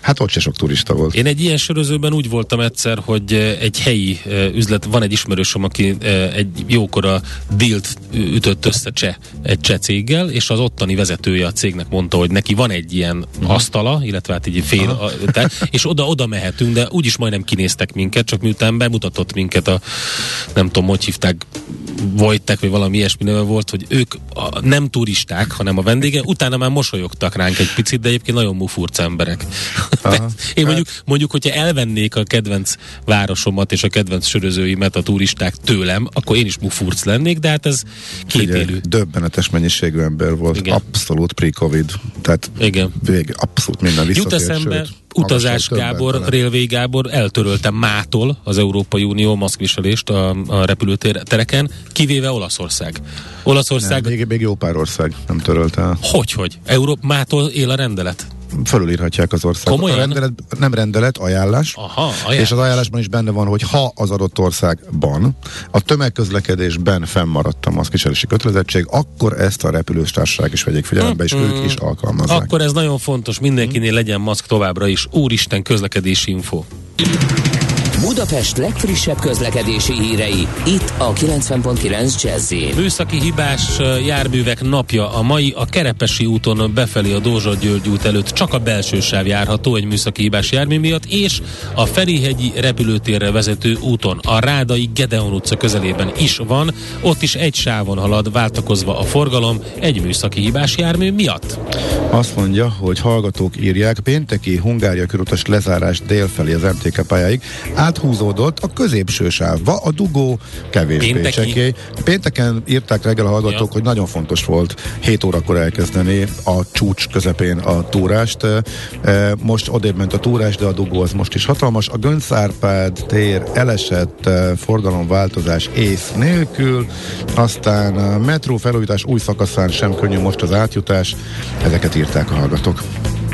hát ott se sok turista volt. Én egy ilyen sörözőben úgy voltam egyszer, hogy eh, egy helyi eh, üzlet, van egy ismerősöm, aki eh, egy jókora dílt ütött össze cseh, egy cseh céggel, és az ottani vezetője a cégnek mondta, hogy neki van egy ilyen asztala, illetve hát egy fél, a, te, és oda, oda mehetünk, de úgyis majdnem kinéztek minket, csak miután bemutatott minket a, nem tudom, hogy hívták, Vojtek, vagy valami ilyesmi neve volt, hogy ők a, nem turisták, hanem a vendége, utána már mosolyogtak ránk egy picit, de egyébként nagyon mufurc emberek. Én mondjuk, mondjuk, hogyha elvennék a kedvenc városomat és a kedvenc sörözőimet a turisták tőlem, akkor én is mufurc lennék, de hát ez kétélű. Döbbenetes mennyiségű ember volt, Igen. abszolút pre-covid, tehát Igen. vég, abszolút minden Jut visszatért, eszembe, sőt, utazás Gábor. Rélvé Gábor eltörölte mától az Európai Unió maszkviselést a, a repülőtereken, kivéve Olaszország. Olaszország, Nem, még, még jó pár ország nem törölte hogy, hogy? Európától él a rendelet? Fölülírhatják az országot. Komolyan? A rendelet, nem rendelet, ajánlás. Aha, És az ajánlásban is benne van, hogy ha az adott országban a tömegközlekedésben fennmaradt a maszkviselési kötelezettség, akkor ezt a repülős társaság is vegyék figyelembe, és ők is alkalmazzák. Akkor ez nagyon fontos, mindenkinél legyen maszk továbbra is. Úristen, közlekedési info. Budapest legfrissebb közlekedési hírei, itt a 90.9 jazz Műszaki hibás járművek napja a mai a Kerepesi úton befelé a Dózsa György út előtt csak a belső sáv járható egy műszaki hibás jármű miatt, és a Ferihegyi repülőtérre vezető úton a Rádai Gedeon utca közelében is van, ott is egy sávon halad váltakozva a forgalom egy műszaki hibás jármű miatt. Azt mondja, hogy hallgatók írják, pénteki Hungária körútas lezárás délfelé az MTK pályáig áthúzódott a középső sávba, a dugó kevésbé Pénteki? csekély. Pénteken írták reggel a hallgatók, Ja. hogy nagyon fontos volt 7 órakor elkezdeni a csúcs közepén a túrást. E, Most odébb ment a túrás, de a dugó az most is hatalmas. A Göncárpád tér elesett e, forgalomváltozás ész nélkül, aztán a metró felújítás új szakaszán sem könnyű most az átjutás. Ezeket írták a hallgatók.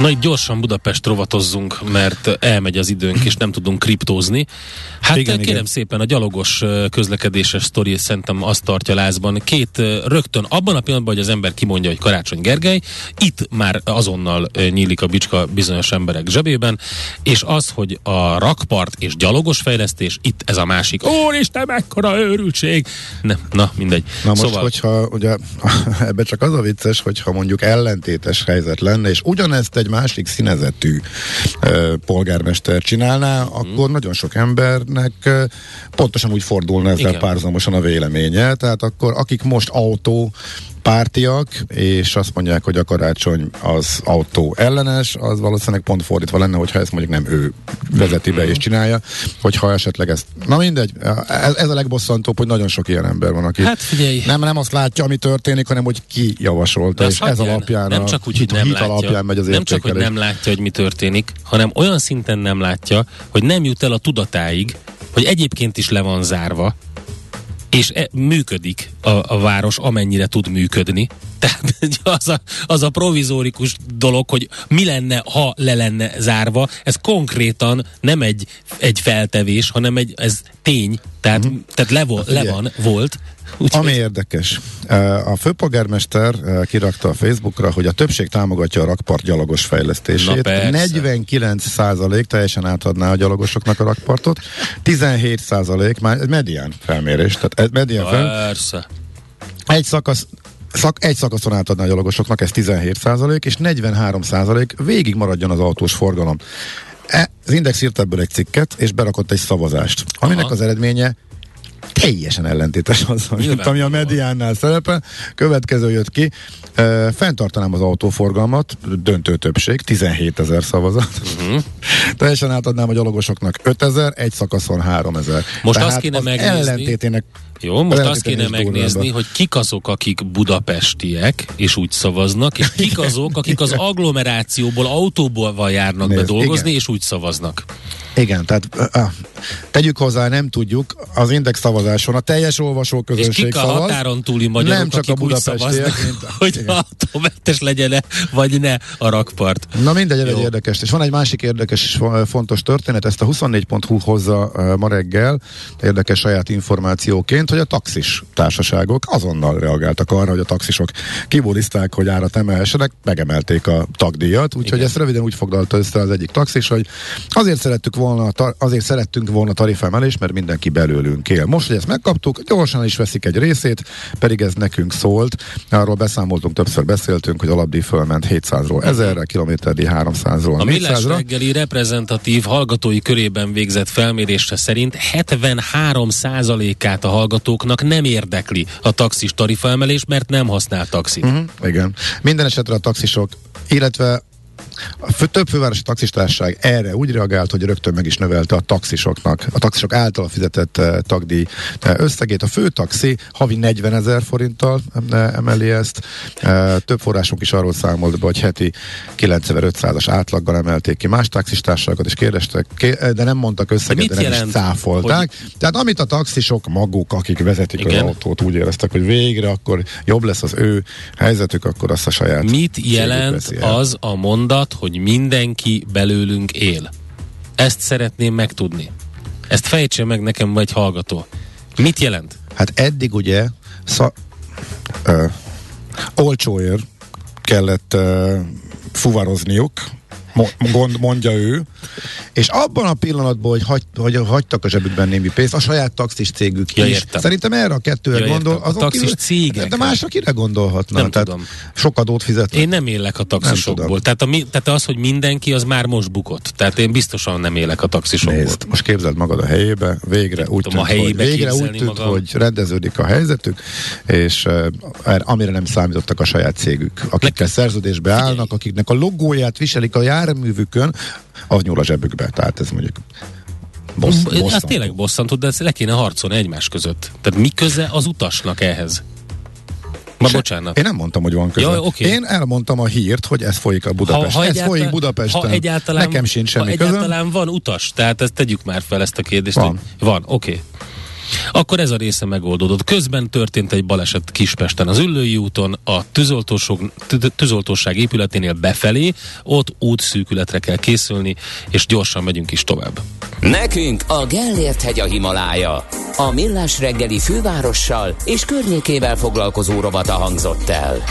Na itt gyorsan Budapest rovatozzunk, mert elmegy az időnk, és nem tudunk kriptózni. Hát Igen, kérem igen. szépen, a gyalogos közlekedéses sztori szerintem azt tartja lázban. Két rögtön abban a pillanatban, hogy az ember kimondja, hogy Karácsony Gergely, itt már azonnal nyílik a bicska bizonyos emberek zsebében, és az, hogy a rakpart és gyalogos fejlesztés, itt ez a másik. Úristen, mekkora őrültség! Nem, na, mindegy. Na most, szóval, hogyha ugye ebbe csak az a vicces, hogyha mondjuk ellentétes helyzet lenne, és ugyanezt egy másik színezetű ö, polgármester csinálná, akkor nagyon sok embernek ö, pontosan úgy fordulna ezzel. Igen. párhuzamosan a véleménye. Tehát akkor akik most autó pártiak, és azt mondják, hogy a karácsony az autó ellenes, az valószínűleg pont fordítva lenne, hogyha ezt mondjuk nem ő vezeti be és csinálja, hogyha esetleg ezt... Na mindegy, ez, ez a legbosszantóbb, hogy nagyon sok ilyen ember van, aki Hát figyelj. nem, nem azt látja, ami történik, hanem hogy ki javasolta, és azt ez alapján nem csak úgy, hit, hogy nem hit látja, alapján megy az nem csak, hogy nem látja, hogy mi történik, hanem olyan szinten nem látja, hogy nem jut el a tudatáig, hogy egyébként is le van zárva, és e, működik a, a város, amennyire tud működni. Tehát az a, az a provizórikus dolog, hogy mi lenne, ha le lenne zárva, ez konkrétan nem egy, egy feltevés, hanem egy, ez tény, tehát, uh-huh. tehát le, vo, le figyelj. van, volt. Úgyhogy Ami érdekes, eh, a főpolgármester eh, kirakta a Facebookra, hogy a többség támogatja a rakpart gyalogos fejlesztését. persze. 49 százalék teljesen átadná a gyalogosoknak a rakpartot, 17 százalék, már medián felmérés, tehát egy medián Persze. egy szakasz Szak, egy szakaszon átadná a gyalogosoknak, ez 17 százalék, és 43 százalék végig maradjon az autós forgalom. E, az Index írt ebből egy cikket, és berakott egy szavazást, aminek Aha. az eredménye teljesen ellentétes az, mint ami a mediánnál szerepel. Következő jött ki. E, fenntartanám az autóforgalmat, döntő többség, 17 ezer szavazat. Uh-huh. Teljesen átadnám a gyalogosoknak 5 ezer, egy szakaszon 3 ezer. Most azt kéne megnézni- ellentétének Jó, most az azt kéne megnézni, hogy kik azok, akik budapestiek, és úgy szavaznak, és kik azok, akik az agglomerációból, autóból járnak be Nézd, dolgozni, igen. és úgy szavaznak. Igen, tehát tegyük hozzá, nem tudjuk, az Index szavazáson a teljes olvasó És közönség kik a szavaz. határon túli magyarok, nem csak a budapestiek, hogy igen. autómentes legyen-e, vagy ne a rakpart. Na mindegy, egy érdekes. És van egy másik érdekes és fo- fontos történet, ezt a 24.hu hozza uh, ma reggel, érdekes saját információként, hogy a taxis társaságok azonnal reagáltak arra, hogy a taxisok kibuliszták, hogy árat emelhessenek, megemelték a tagdíjat, úgyhogy Igen. ezt röviden úgy foglalta össze az egyik taxis, hogy azért szerettük volna, azért szerettünk volna tarifemelést, mert mindenki belőlünk él. Most most, hogy ezt megkaptuk, gyorsan is veszik egy részét, pedig ez nekünk szólt. Arról beszámoltunk, többször beszéltünk, hogy alapdíj fölment 700-ról 1000-re, kilométerdíj 300-ról A Millás 400-ra. reggeli reprezentatív hallgatói körében végzett felmérése szerint 73 át a hallgatóknak nem érdekli a taxis tarifaemelés, mert nem használ taxit. Uh-huh, igen. Minden esetre a taxisok, illetve a fő, több fővárosi taxistársaság erre úgy reagált, hogy rögtön meg is növelte a taxisoknak, a taxisok által fizetett uh, tagdíj uh, összegét. A fő taxi havi 40 ezer forinttal uh, emeli ezt. Több forrásunk is arról számolt be, hogy heti 9500-as átlaggal emelték ki más taxistársaságokat, és kérdeztek, ké- de nem mondtak összeget, mit de nem is jelent, cáfolták. Tehát amit a taxisok maguk, akik vezetik Igen. az autót, úgy éreztek, hogy végre akkor jobb lesz az ő helyzetük, akkor azt a saját Mit jelent az a mondat, hogy mindenki belőlünk él? Ezt szeretném megtudni. Ezt fejtse meg nekem vagy hallgató. Mit jelent? Hát eddig ugye sza, ö, olcsóért kellett ö, fuvarozniuk, gond, mondja ő, és abban a pillanatban, hogy, hagy, hogy hagytak a zsebükben némi pénzt, a saját taxis cégük Ja, is. értem. Szerintem erre a kettőre Ja, gondol. értem. A taxis cégek. De másra kire gondolhatna? Nem Tehát tudom. Sok adót fizetnek. Én nem élek a taxisokból. Tehát, a, tehát az, hogy mindenki, az már most bukott. Tehát én biztosan nem élek a taxisokból. Nézd, most képzeld magad a helyébe, végre úgy tudom, tűnt, a hogy, végre úgy tűnt magam. hogy rendeződik a helyzetük, és uh, amire nem számítottak a saját cégük, akikkel szerződésbe állnak, akiknek a logóját viselik a járművükön, az nyúl a zsebükbe. Tehát ez mondjuk bossz, Ez bosszantó. tényleg bosszantó, de ezt le kéne harcolni egymás között. Tehát mi köze az utasnak ehhez? Ma Se- bocsánat. Én nem mondtam, hogy van köze. Ja, oké. Én elmondtam a hírt, hogy ez folyik a Budapest. ez egyáltalán- folyik Budapesten. Ha egyáltalán, Nekem sincs ha semmi közöm. egyáltalán van utas, tehát ezt tegyük már fel ezt a kérdést. Van. Hogy van, oké. Okay. Akkor ez a része megoldódott. Közben történt egy baleset Kispesten az Üllői úton, a tűzoltóság épületénél befelé, ott útszűkületre kell készülni, és gyorsan megyünk is tovább. Nekünk a Gellért hegy a Himalája. A Millás reggeli fővárossal és környékével foglalkozó rovata hangzott el.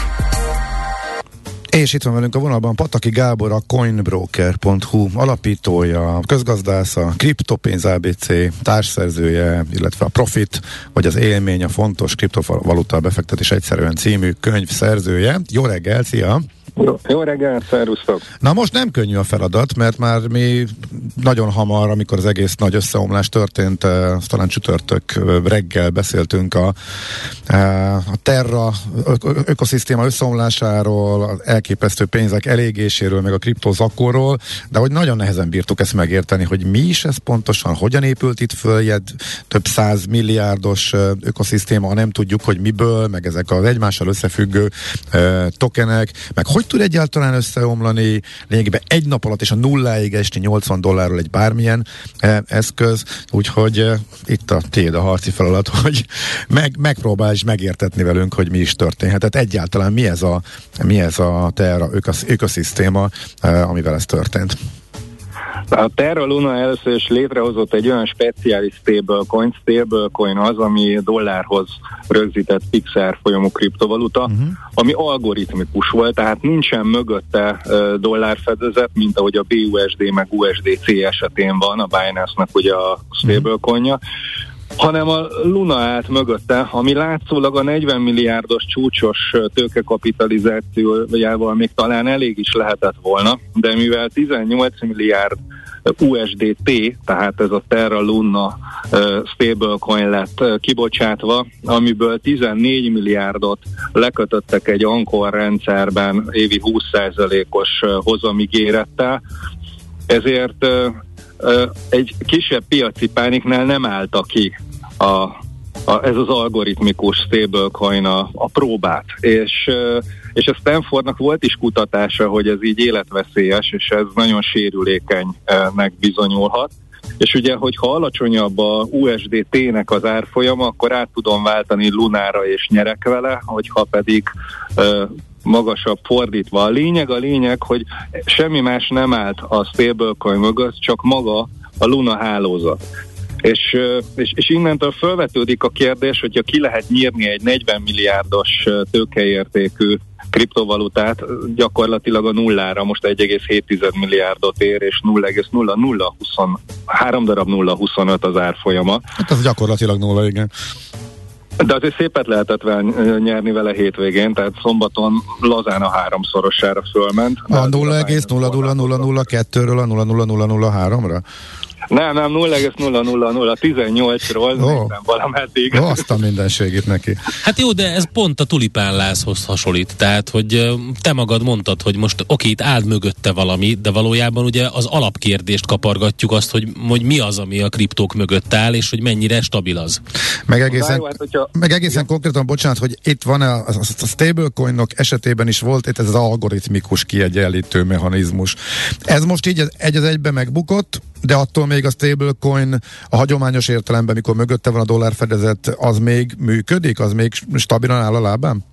És itt van velünk a vonalban Pataki Gábor, a coinbroker.hu alapítója, közgazdász, a Kriptopénz ABC társszerzője, illetve a Profit, vagy az élmény, a fontos kriptovaluta befektetés egyszerűen című könyv szerzője. Jó reggel, szia! Jó, jó reggelt, szervusztok! Na most nem könnyű a feladat, mert már mi nagyon hamar, amikor az egész nagy összeomlás történt, eh, azt talán csütörtök eh, reggel beszéltünk a, eh, a Terra ökoszisztéma összeomlásáról, az elképesztő pénzek elégéséről, meg a kriptozakóról, de hogy nagyon nehezen bírtuk ezt megérteni, hogy mi is ez pontosan, hogyan épült itt föl egy több száz milliárdos eh, ökoszisztéma, ha nem tudjuk, hogy miből, meg ezek az egymással összefüggő eh, tokenek, meg hogy tud egyáltalán összeomlani, lényegében egy nap alatt és a nulláig esni 80 dollárról egy bármilyen eh, eszköz, úgyhogy eh, itt a tiéd a harci feladat, hogy meg, megpróbálj megértetni velünk, hogy mi is történhetett. Egyáltalán mi ez a, mi ez a Terra ökosz, ökoszisztéma, eh, amivel ez történt. A Terra Luna először is létrehozott egy olyan speciális stablecoin, stablecoin az, ami dollárhoz rögzített fixer folyamú kriptovaluta, uh-huh. ami algoritmikus volt, tehát nincsen mögötte dollárfedezet, mint ahogy a BUSD meg USDC esetén van, a Binance-nak ugye a stablecoinja, hanem a Luna állt mögötte, ami látszólag a 40 milliárdos csúcsos tőkekapitalizációjával még talán elég is lehetett volna, de mivel 18 milliárd USDT, tehát ez a Terra Luna stablecoin lett kibocsátva, amiből 14 milliárdot lekötöttek egy Ankor rendszerben évi 20%-os ö, hozamigérettel, ezért egy kisebb piaci pániknál nem állta ki a, a, ez az algoritmikus stablecoin a, a próbát. És, és a Stanfordnak volt is kutatása, hogy ez így életveszélyes, és ez nagyon sérülékenynek bizonyulhat. És ugye, hogyha alacsonyabb a USDT-nek az árfolyama, akkor át tudom váltani lunára és nyerek vele, hogyha pedig ö, magasabb fordítva. A lényeg a lényeg, hogy semmi más nem állt a stablecoin mögött, csak maga a Luna hálózat. És, és, és innentől felvetődik a kérdés, hogyha ki lehet nyírni egy 40 milliárdos tőkeértékű kriptovalutát gyakorlatilag a nullára most 1,7 milliárdot ér, és 0,0023 darab 0,25 az árfolyama. Hát ez gyakorlatilag nulla, igen. De azért szépet lehetett nyerni vele hétvégén, tehát szombaton lazán a háromszorosára fölment. A 0,00002-ről a 0,00003-ra? Nem, nem, 0,00018-ról oh. nem valameddig. Oh, azt a mindenségét neki. Hát jó, de ez pont a tulipánlázhoz hasonlít. Tehát, hogy te magad mondtad, hogy most oké, itt áll mögötte valami, de valójában ugye az alapkérdést kapargatjuk azt, hogy, hogy mi az, ami a kriptók mögött áll, és hogy mennyire stabil az. Meg egészen, jó, hát, hogyha... meg egészen konkrétan, bocsánat, hogy itt van a, a, a stablecoinok esetében is volt itt ez az algoritmikus kiegyenlítő mechanizmus. Ez most így egy az egybe megbukott, de attól még a stablecoin a hagyományos értelemben, mikor mögötte van a dollár fedezet, az még működik? Az még stabilan áll a lábán?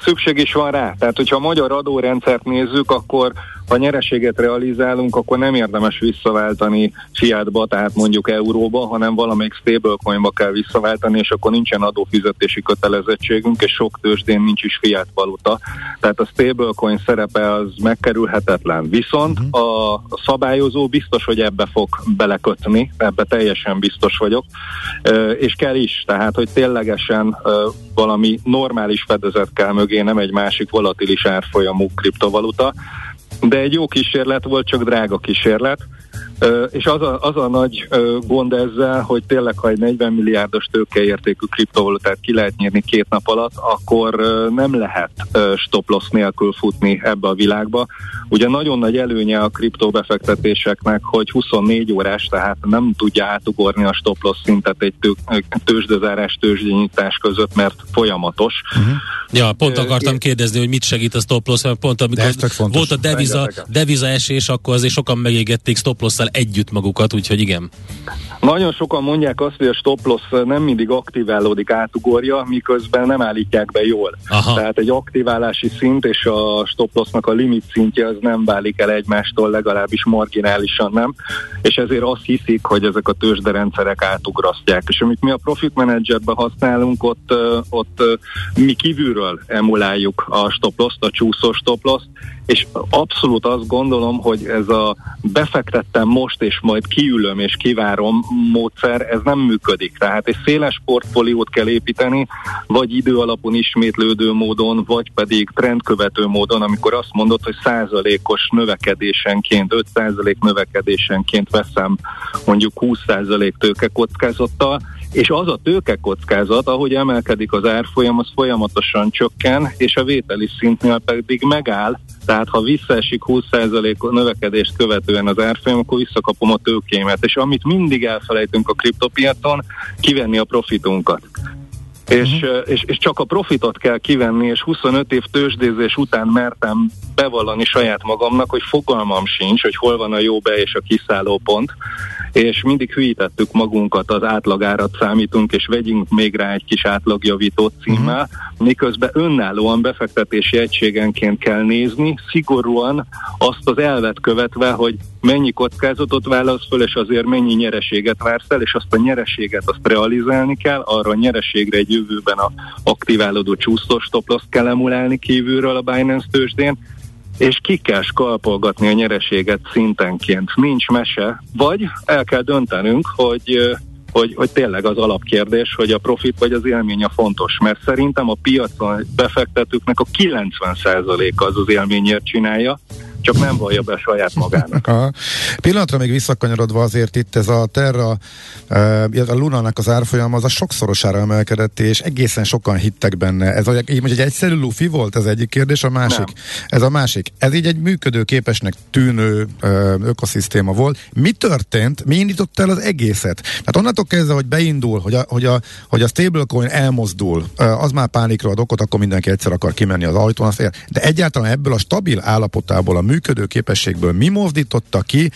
Szükség is van rá. Tehát, hogyha a magyar adórendszert nézzük, akkor ha nyereséget realizálunk, akkor nem érdemes visszaváltani fiatba, tehát mondjuk euróba, hanem valamelyik stablecoinba kell visszaváltani, és akkor nincsen adófizetési kötelezettségünk, és sok tőzsdén nincs is fiat valuta. Tehát a stablecoin szerepe az megkerülhetetlen. Viszont uh-huh. a szabályozó biztos, hogy ebbe fog belekötni, ebbe teljesen biztos vagyok, és kell is, tehát hogy ténylegesen valami normális fedezet kell mögé, nem egy másik volatilis árfolyamú kriptovaluta, de egy jó kísérlet volt, csak drága kísérlet. És az a, az a nagy gond ezzel, hogy tényleg, ha egy 40 milliárdos tőkeértékű kriptovalutát ki lehet nyírni két nap alatt, akkor nem lehet stop loss nélkül futni ebbe a világba. Ugye nagyon nagy előnye a kriptobefektetéseknek, hogy 24 órás, tehát nem tudja átugorni a stop loss szintet egy tő, tőzsdezárás, tőzsdenyítás között, mert folyamatos. Uh-huh. Ja, pont akartam kérdezni, hogy mit segít a stop loss, mert pont amikor volt a deviza, deviza esés, akkor azért sokan megégették stop loss együtt magukat, úgyhogy igen. Nagyon sokan mondják azt, hogy a stop loss nem mindig aktiválódik, átugorja, miközben nem állítják be jól. Aha. Tehát egy aktiválási szint és a stop lossnak a limit szintje az nem válik el egymástól, legalábbis marginálisan nem, és ezért azt hiszik, hogy ezek a tőzsderendszerek átugrasztják. És amit mi a Profit Managerben használunk, ott, ott mi kívülről emuláljuk a stop loss a csúszó stop loss és abszolút azt gondolom, hogy ez a befektettem most, és majd kiülöm és kivárom módszer, ez nem működik. Tehát egy széles portfóliót kell építeni, vagy idő alapon ismétlődő módon, vagy pedig trendkövető módon, amikor azt mondod, hogy százalékos növekedésenként, 5 százalék növekedésenként veszem mondjuk 20 százalék tőkekockázattal, és az a tőkekockázat, ahogy emelkedik az árfolyam, az folyamatosan csökken, és a vételi szintnél pedig megáll, tehát ha visszaesik 20% növekedést követően az árfolyam, akkor visszakapom a tőkémet, és amit mindig elfelejtünk a kriptopiacon, kivenni a profitunkat. És, uh-huh. és, és csak a profitot kell kivenni, és 25 év tőzsdézés után mertem bevallani saját magamnak, hogy fogalmam sincs, hogy hol van a jó be és a kiszálló pont, és mindig hülyítettük magunkat, az átlagárat számítunk, és vegyünk még rá egy kis átlagjavítót címmel, uh-huh. miközben önállóan befektetési egységenként kell nézni, szigorúan azt az elvet követve, hogy mennyi kockázatot válasz föl, és azért mennyi nyereséget vársz el, és azt a nyereséget azt realizálni kell, arra a nyereségre egy jövőben a aktiválódó csúszós stop kell emulálni kívülről a Binance tőzsdén, és ki kell skalpolgatni a nyereséget szintenként. Nincs mese, vagy el kell döntenünk, hogy hogy, hogy tényleg az alapkérdés, hogy a profit vagy az élmény a fontos, mert szerintem a piacon befektetőknek a 90%-a az az élményért csinálja, csak nem vallja be saját magának. Aha. Pillanatra még visszakanyarodva azért itt ez a Terra, uh, a Lunának az árfolyama az a sokszorosára emelkedett, és egészen sokan hittek benne. Ez így, egy egyszerű lufi volt ez egyik kérdés, a másik. Nem. Ez a másik. Ez így egy működő képesnek tűnő uh, ökoszisztéma volt. Mi történt? Mi indított el az egészet? Tehát onnantól kezdve, hogy beindul, hogy a, hogy a, hogy a stablecoin elmozdul, uh, az már pánikra ad okot, akkor mindenki egyszer akar kimenni az ajtón, azt ér. de egyáltalán ebből a stabil állapotából, a működő képességből mi mozdította ki,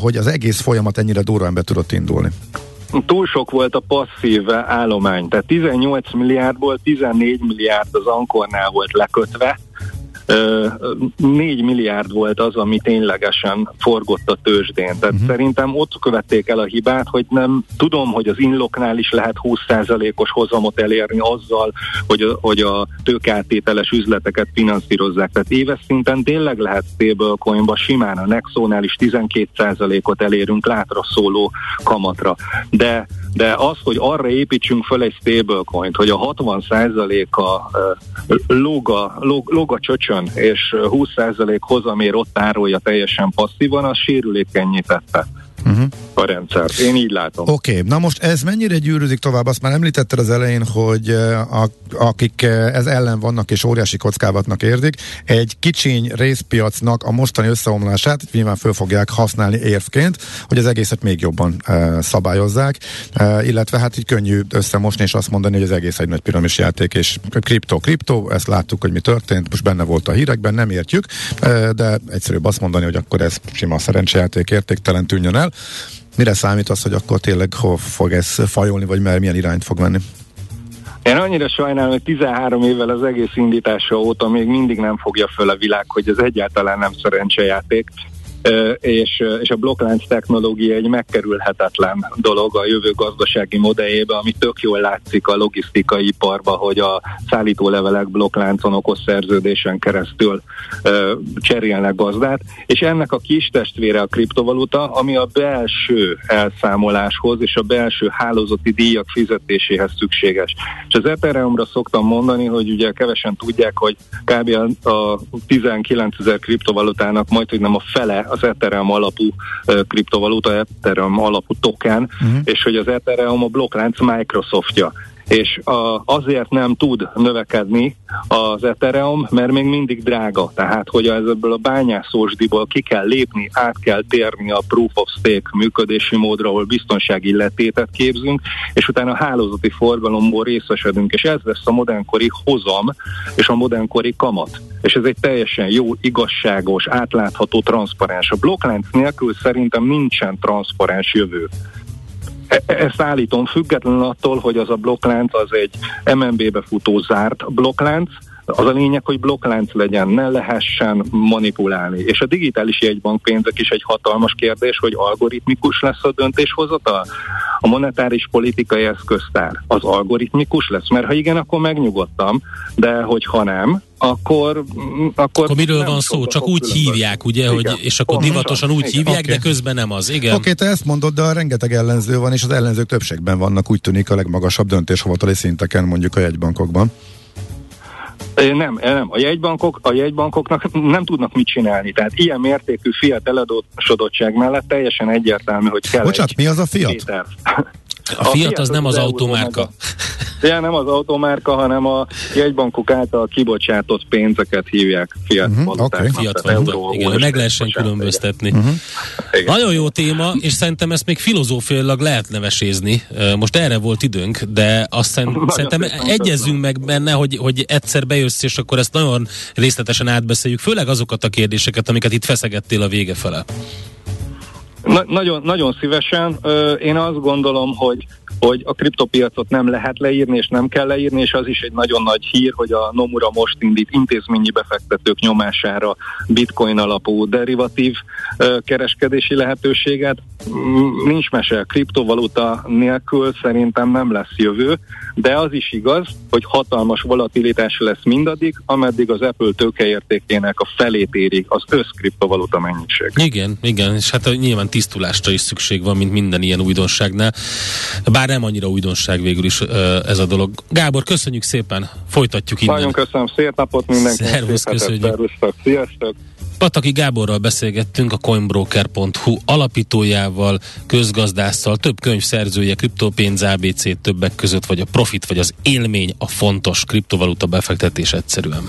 hogy az egész folyamat ennyire durván be tudott indulni? túl sok volt a passzív állomány, tehát 18 milliárdból 14 milliárd az Ankornál volt lekötve, 4 milliárd volt az, ami ténylegesen forgott a tőzsdén. Tehát uh-huh. szerintem ott követték el a hibát, hogy nem tudom, hogy az inloknál is lehet 20%-os hozamot elérni azzal, hogy a, hogy a tőkátételes üzleteket finanszírozzák. Tehát éves szinten tényleg lehet stablecoinba simán a Nexonál is 12%-ot elérünk látra szóló kamatra. De de az, hogy arra építsünk föl egy stablecoint, hogy a 60%-a lóga, lóga csöcsön, és 20% hozamér ott árulja teljesen passzívan, az sérülékenyé tette uh-huh. a rendszer. Én így látom. Oké, okay. na most ez mennyire gyűrűzik tovább? Azt már említetted az elején, hogy a, akik ez ellen vannak és óriási kockávatnak érdik, egy kicsiny részpiacnak a mostani összeomlását nyilván föl fogják használni érvként, hogy az egészet még jobban e, szabályozzák, e, illetve hát így könnyű összemosni és azt mondani, hogy az egész egy nagy piramis játék és kripto, kripto, ezt láttuk, hogy mi történt, most benne volt a hírekben, nem értjük, e, de egyszerűbb azt mondani, hogy akkor ez sima szerencsejáték értéktelen tűnjön el. Mire számít az, hogy akkor tényleg hol fog ez fajolni, vagy mert milyen irányt fog menni? Én annyira sajnálom, hogy 13 évvel az egész indítása óta még mindig nem fogja föl a világ, hogy ez egyáltalán nem szerencsejáték és, és a blokklánc technológia egy megkerülhetetlen dolog a jövő gazdasági modelljébe, ami tök jól látszik a logisztikai iparba, hogy a szállítólevelek blokkláncon okos szerződésen keresztül cserélnek gazdát, és ennek a kis testvére a kriptovaluta, ami a belső elszámoláshoz és a belső hálózati díjak fizetéséhez szükséges. És az Ethereumra szoktam mondani, hogy ugye kevesen tudják, hogy kb. a 19 ezer kriptovalutának majd, hogy nem a fele az Ethereum alapú kriptovaluta, Ethereum alapú token, uh-huh. és hogy az Ethereum a blokklánc Microsoftja és a, azért nem tud növekedni az Ethereum, mert még mindig drága. Tehát, hogy ebből a bányászósdiból ki kell lépni, át kell térni a Proof of Stake működési módra, ahol biztonsági letétet képzünk, és utána a hálózati forgalomból részesedünk, és ez lesz a modernkori hozam és a modernkori kamat. És ez egy teljesen jó, igazságos, átlátható, transzparens. A blokklánc nélkül szerintem nincsen transzparens jövő. E, ezt állítom függetlenül attól, hogy az a blokklánc az egy MNB-be futó zárt blokklánc, az a lényeg, hogy blokklánc legyen, ne lehessen manipulálni. És a digitális jegybankpénzek is egy hatalmas kérdés, hogy algoritmikus lesz a döntéshozatal. A monetáris politikai eszköztár az algoritmikus lesz, mert ha igen, akkor megnyugodtam, de hogyha nem, akkor... Akkor, akkor miről van szó? Csak úgy hívják, ugye, igen, hogy, és akkor pontosan, divatosan úgy igen. hívják, okay. de közben nem az, igen. Oké, okay, te ezt mondod, de a rengeteg ellenző van, és az ellenzők többségben vannak, úgy tűnik a legmagasabb döntéshovatali szinteken, mondjuk a jegybankokban. Nem, nem. A, jegybankok, a jegybankoknak nem tudnak mit csinálni. Tehát ilyen mértékű fiat eladósodottság mellett teljesen egyértelmű, hogy kell Bocsát, egy mi az a fiat? A, a Fiat, Fiat az, az nem az, az automárka. Ja, nem az automárka, hanem a jegybankok által kibocsátott pénzeket hívják Fiat uh-huh, okay. Fiat. Igen, meg lehessen különböztetni. Uh-huh. Nagyon jó téma, és szerintem ezt még filozófiailag lehet nevesézni. Most erre volt időnk, de azt szerintem, szerintem egyezzünk meg benne, hogy, hogy egyszer bejössz, és akkor ezt nagyon részletesen átbeszéljük, főleg azokat a kérdéseket, amiket itt feszegettél a vége fele. Na, nagyon, nagyon szívesen. Én azt gondolom, hogy hogy a kriptopiacot nem lehet leírni, és nem kell leírni, és az is egy nagyon nagy hír, hogy a Nomura most indít intézményi befektetők nyomására bitcoin alapú derivatív kereskedési lehetőséget. Nincs mese, kriptovaluta nélkül szerintem nem lesz jövő, de az is igaz, hogy hatalmas volatilitás lesz mindaddig, ameddig az Apple tőkeértékének a felét érik az összkriptovaluta mennyiség. Igen, igen, és hát nyilván tisztulásra is szükség van, mint minden ilyen újdonságnál. Bár nem annyira újdonság végül is ez a dolog. Gábor, köszönjük szépen, folytatjuk innen. Nagyon köszönöm, szép napot mindenkinek. Szervusz, köszönjük. Szervusztok, sziasztok. Pataki Gáborral beszélgettünk, a coinbroker.hu alapítójával, közgazdásszal, több könyv szerzője, kriptopénz ABC többek között, vagy a profit, vagy az élmény, a fontos kriptovaluta befektetés egyszerűen.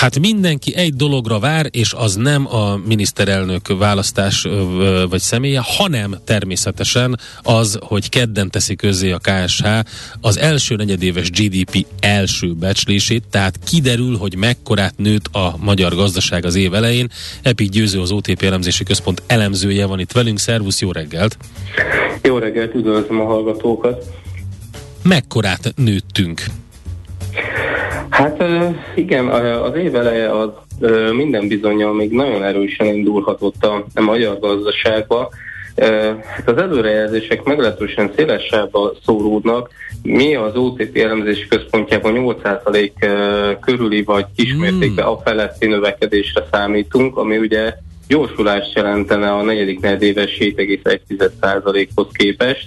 Hát mindenki egy dologra vár, és az nem a miniszterelnök választás vagy személye, hanem természetesen az, hogy kedden teszi közzé a KSH az első negyedéves GDP első becslését, tehát kiderül, hogy mekkorát nőtt a magyar gazdaság az év elején. Epi Győző az OTP elemzési központ elemzője van itt velünk. Szervusz, jó reggelt! Jó reggelt, üdvözlöm a hallgatókat! Mekkorát nőttünk? Hát igen, az év eleje az minden bizonyal még nagyon erősen indulhatott a, a magyar gazdaságba. Hát az előrejelzések meglehetősen szélesebben szóródnak. Mi az OTP elemzési központjában 8% körüli vagy kismértékben a feletti növekedésre számítunk, ami ugye gyorsulást jelentene a negyedik negyedéves 7,1%-hoz képest.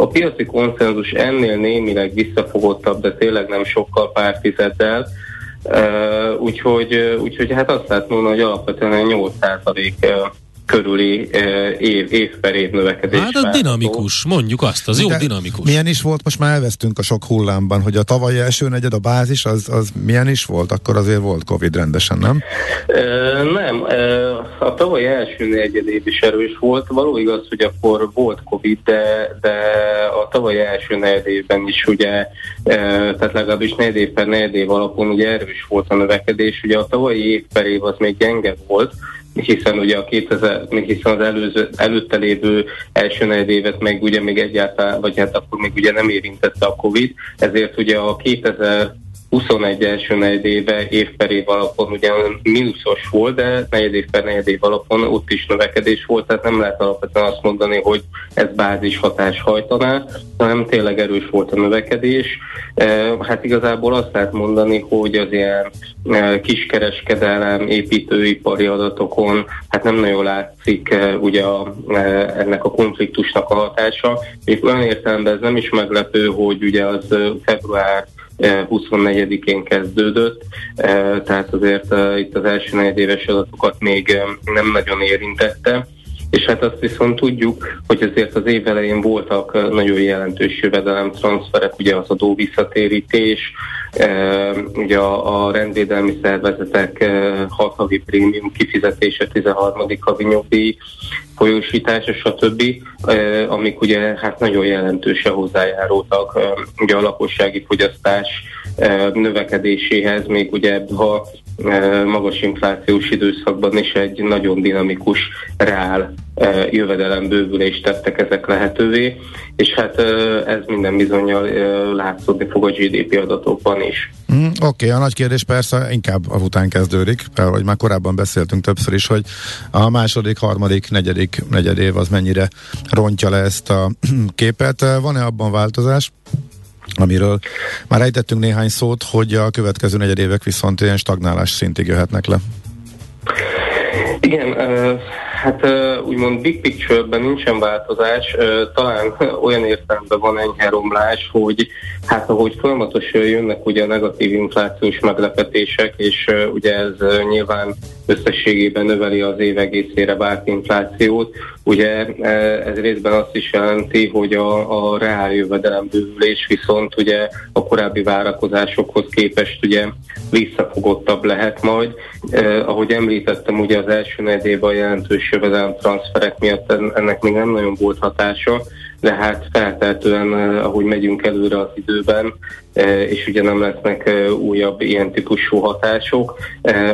A piaci konszenzus ennél némileg visszafogottabb, de tényleg nem sokkal pár tizeddel. Úgyhogy, úgyhogy hát azt lehet mondani, hogy alapvetően 8% körüli év, év per év növekedés. Hát a dinamikus, mondjuk azt, az De jó dinamikus. Milyen is volt, most már elvesztünk a sok hullámban, hogy a tavalyi első negyed, a bázis, az, az milyen is volt? Akkor azért volt Covid rendesen, nem? E, nem, e, a tavalyi első negyed év is erős volt. Való igaz, hogy akkor volt Covid, de, de a tavalyi első negyed évben is ugye, e, tehát legalábbis negyed év per negyed év alapon ugye erős volt a növekedés. Ugye a tavalyi év per év az még gyenge volt, hiszen ugye a 2000, hiszen az előző, előtte lévő első évet meg ugye még egyáltalán, vagy hát akkor még ugye nem érintette a Covid, ezért ugye a 2000 21 első negyed éve év per év alapon ugye mínuszos volt, de negyed év per negyed év alapon ott is növekedés volt, tehát nem lehet alapvetően azt mondani, hogy ez bázis hatás hajtaná, hanem tényleg erős volt a növekedés. E, hát igazából azt lehet mondani, hogy az ilyen e, kiskereskedelem, építőipari adatokon hát nem nagyon látszik e, ugye ennek a konfliktusnak a hatása. És olyan értelemben ez nem is meglepő, hogy ugye az február 24-én kezdődött, tehát azért itt az első negyedéves adatokat még nem nagyon érintette. És hát azt viszont tudjuk, hogy azért az év elején voltak nagyon jelentős jövedelem transferek, ugye az adó visszatérítés, ugye a, a rendvédelmi szervezetek 6 havi prémium kifizetése, 13. havi nyugdíj folyósítása, stb., amik ugye hát nagyon jelentősen hozzájárultak ugye a lakossági fogyasztás növekedéséhez, még ugye ha magas inflációs időszakban is egy nagyon dinamikus reál jövedelembővülést tettek ezek lehetővé, és hát ez minden bizonyal látszódni fog a GDP adatokban is. Mm, Oké, okay, a nagy kérdés persze inkább után kezdődik, mert hogy már korábban beszéltünk többször is, hogy a második, harmadik, negyedik negyedév az mennyire rontja le ezt a képet. Van-e abban változás? Amiről már ejtettünk néhány szót, hogy a következő negyedévek viszont ilyen stagnálás szintig jöhetnek le. Igen, hát úgymond big picture-ben nincsen változás, talán olyan értelemben van enyhe romlás, hogy hát ahogy folyamatosan jönnek ugye a negatív inflációs meglepetések, és ugye ez nyilván összességében növeli az év egészére várt inflációt. Ugye e, ez részben azt is jelenti, hogy a, a reál jövedelem bővülés viszont ugye a korábbi várakozásokhoz képest ugye visszafogottabb lehet majd. Eh, ahogy említettem, ugye az első negyedében a jelentős jövedelem transferek miatt ennek még nem nagyon volt hatása, de hát feltehetően, eh, ahogy megyünk előre az időben, és ugye nem lesznek eh, újabb ilyen típusú hatások,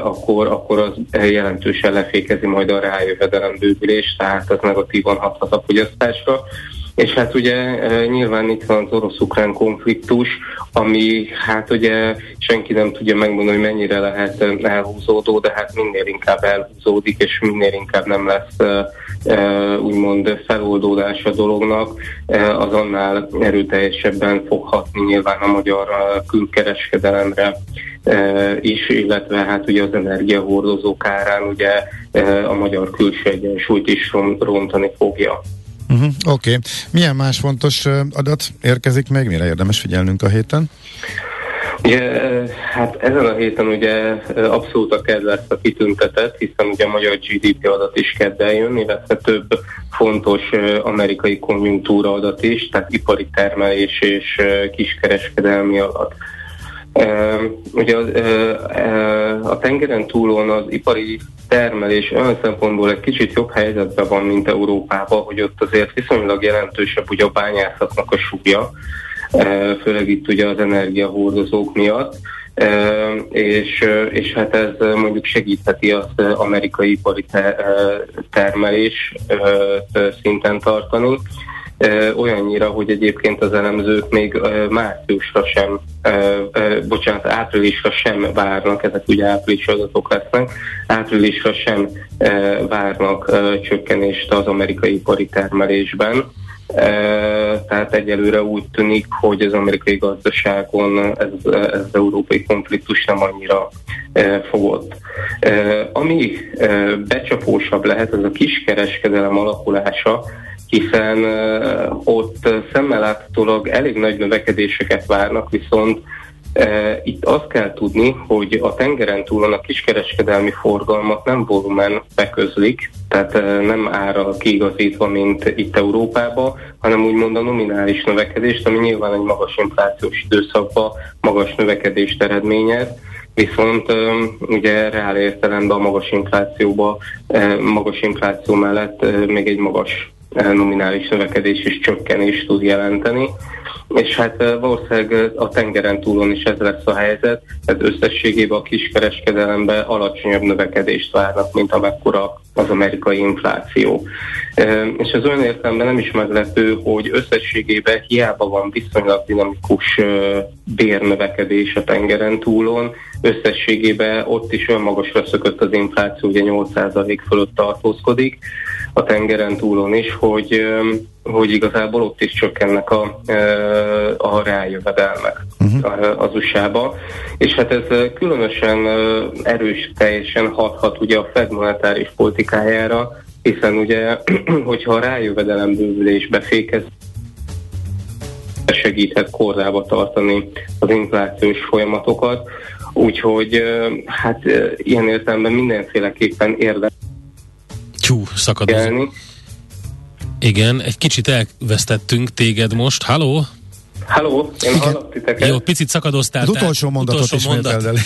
akkor, akkor az jelentősen lefékezi majd a rájövedelem bővülés, tehát az negatívan hathat a fogyasztásra. És hát ugye nyilván itt van az orosz-ukrán konfliktus, ami hát ugye senki nem tudja megmondani, hogy mennyire lehet elhúzódó, de hát minél inkább elhúzódik, és minél inkább nem lesz úgymond feloldódás a dolognak, az annál erőteljesebben fog hatni nyilván a magyar külkereskedelemre is, illetve hát ugye az energiahordozók árán ugye a magyar külső egyensúlyt is rontani fogja. Uh-huh, Oké. Okay. Milyen más fontos adat érkezik még? Mire érdemes figyelnünk a héten? Ugye, hát ezen a héten ugye abszolút a KED lesz a kitüntetett, hiszen ugye a magyar GDP adat is kedden jön, illetve több fontos amerikai konjunktúra adat is, tehát ipari termelés és kiskereskedelmi adat. Ugye a tengeren túlon az ipari termelés olyan szempontból egy kicsit jobb helyzetben van, mint Európában, hogy ott azért viszonylag jelentősebb ugye a bányászatnak a súlya, főleg itt ugye az energiahordozók miatt és, és hát ez mondjuk segítheti az amerikai ipari termelés szinten tartani. Olyannyira, hogy egyébként az elemzők még márciusra sem, bocsánat, áprilisra sem várnak, ezek ugye április adatok lesznek, áprilisra sem várnak csökkenést az amerikai ipari termelésben tehát egyelőre úgy tűnik, hogy az amerikai gazdaságon ez, ez az európai konfliktus nem annyira fogott. Ami becsapósabb lehet, ez a kiskereskedelem alakulása, hiszen ott szemmel láthatólag elég nagy növekedéseket várnak, viszont itt azt kell tudni, hogy a tengeren túlon a kiskereskedelmi forgalmat nem volumen beközlik, tehát nem ára kiigazítva, mint itt Európában, hanem úgymond a nominális növekedést, ami nyilván egy magas inflációs időszakban magas növekedést eredményez, Viszont ugye reál értelemben a magas inflációba, magas infláció mellett még egy magas nominális növekedés és csökkenés tud jelenteni és hát valószínűleg a tengeren túlon is ez lesz a helyzet, tehát összességében a kiskereskedelemben alacsonyabb növekedést várnak, mint amekkora az amerikai infláció. És az olyan értelemben nem is meglepő, hogy összességében hiába van viszonylag dinamikus bérnövekedés a tengeren túlon, összességében ott is olyan magasra szökött az infláció, ugye 8% fölött tartózkodik a tengeren túlon is, hogy hogy igazából ott is csökkennek a, a rájövedelmek uh-huh. az USA-ba. És hát ez különösen erős teljesen hathat ugye a Fed monetáris politikájára, hiszen ugye, hogyha a rájövedelem bővülés befékez, segíthet kordába tartani az inflációs folyamatokat, úgyhogy hát ilyen értelemben mindenféleképpen érdemes Tyú, szakadozó. Igen, egy kicsit elvesztettünk téged most. Halló? Halló, én Igen. hallok titeket. Jó, picit szakadoztál. Az utolsó mondatot utolsó mondat.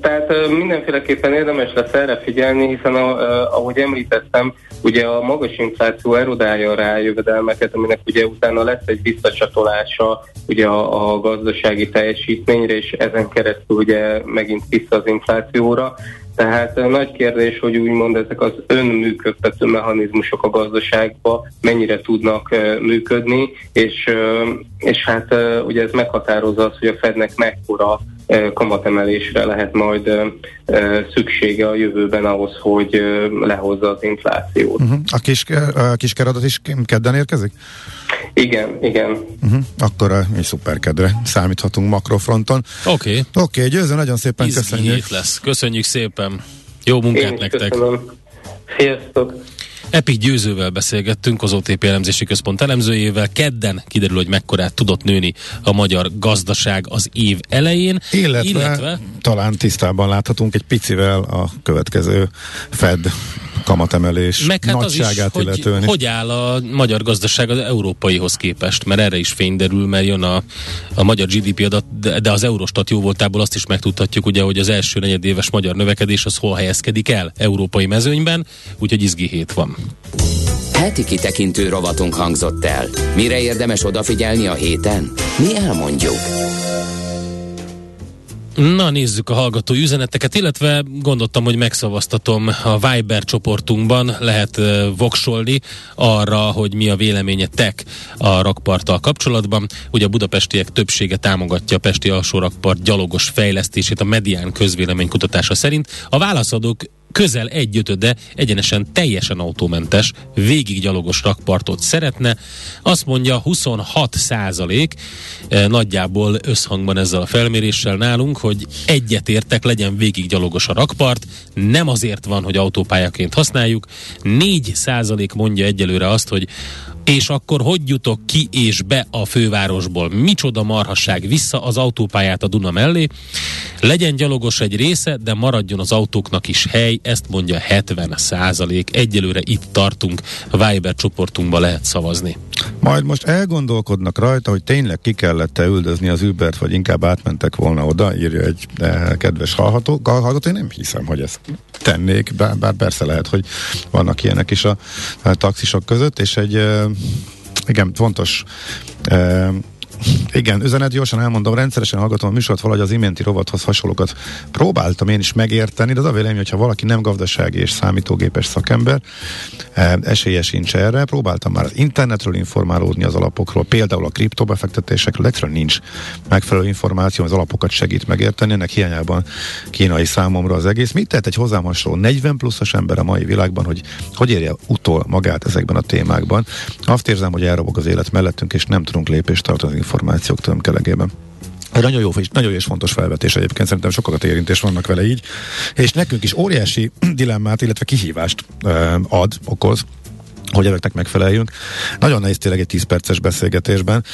Tehát mindenféleképpen érdemes lesz erre figyelni, hiszen a, ahogy említettem, ugye a magas infláció erodálja rá jövedelmeket, aminek ugye utána lesz egy visszacsatolása ugye a, a gazdasági teljesítményre, és ezen keresztül ugye megint vissza az inflációra. Tehát nagy kérdés, hogy úgymond ezek az önműködtető mechanizmusok a gazdaságban mennyire tudnak működni, és, és hát ugye ez meghatározza azt, hogy a Fednek mekkora kamatemelésre lehet majd szüksége a jövőben ahhoz, hogy lehozza az inflációt. Uh-huh. A, kis, a kiskeradat is kedden érkezik? Igen, igen. Uh-huh. Akkor egy szuperkedre számíthatunk makrofronton. Oké. Okay. Oké, okay, győző, nagyon szépen Izgi köszönjük. lesz. Köszönjük szépen. Jó munkát Én nektek. Köszönöm. Sziasztok. Epi Győzővel beszélgettünk, az OTP elemzési központ elemzőjével. Kedden kiderül, hogy mekkorát tudott nőni a magyar gazdaság az év elején. Illetve, illetve talán tisztában láthatunk egy picivel a következő Fed kamatemelés Meg hát nagyságát az is, illetően hogy, is. hogy áll a magyar gazdaság az európaihoz képest, mert erre is fény derül, mert jön a, a magyar GDP adat, de, de az Eurostat jó voltából azt is megtudhatjuk, ugye, hogy az első negyedéves magyar növekedés az hol helyezkedik el európai mezőnyben, úgyhogy izgi hét van. Heti kitekintő rovatunk hangzott el. Mire érdemes odafigyelni a héten? Mi elmondjuk. Na nézzük a hallgató üzeneteket, illetve gondoltam, hogy megszavaztatom a Viber csoportunkban, lehet uh, voksolni arra, hogy mi a véleményetek a rakparttal kapcsolatban. Ugye a budapestiek többsége támogatja a Pesti alsó rakpart gyalogos fejlesztését a medián közvélemény kutatása szerint. A válaszadók közel egy ötöde egyenesen teljesen autómentes, végig gyalogos rakpartot szeretne. Azt mondja 26 százalék, eh, nagyjából összhangban ezzel a felméréssel nálunk, hogy egyetértek, legyen végig gyalogos a rakpart, nem azért van, hogy autópályaként használjuk. 4 százalék mondja egyelőre azt, hogy és akkor hogy jutok ki és be a fővárosból? Micsoda marhasság, vissza az autópályát a Duna mellé, legyen gyalogos egy része, de maradjon az autóknak is hely, ezt mondja 70 százalék. Egyelőre itt tartunk, a Viber csoportunkba lehet szavazni. Majd most elgondolkodnak rajta, hogy tényleg ki kellett-e üldözni az Ubert, vagy inkább átmentek volna oda, írja egy eh, kedves hallható. hallható. Én nem hiszem, hogy ezt tennék, bár, bár persze lehet, hogy vannak ilyenek is a, a taxisok között, és egy eh, igen, fontos igen, üzenet gyorsan elmondom, rendszeresen hallgatom a műsort, valahogy az iménti rovathoz hasonlókat próbáltam én is megérteni, de az a vélemény, hogyha valaki nem gazdasági és számítógépes szakember, e, esélye sincs erre. Próbáltam már az internetről informálódni az alapokról, például a kriptobefektetésekről, egyszerűen nincs megfelelő információ, az alapokat segít megérteni, ennek hiányában kínai számomra az egész. Mit tehet egy hozzám hasonló 40 pluszos ember a mai világban, hogy hogy érje utol magát ezekben a témákban? Azt érzem, hogy elrobog az élet mellettünk, és nem tudunk lépést tartani információk tömkelegében. Nagyon jó, nagyon és fontos felvetés egyébként, szerintem sokakat érintés vannak vele így, és nekünk is óriási dilemmát, illetve kihívást ad, okoz, hogy ezeknek megfeleljünk. Nagyon nehéz tényleg egy 10 perces beszélgetésben.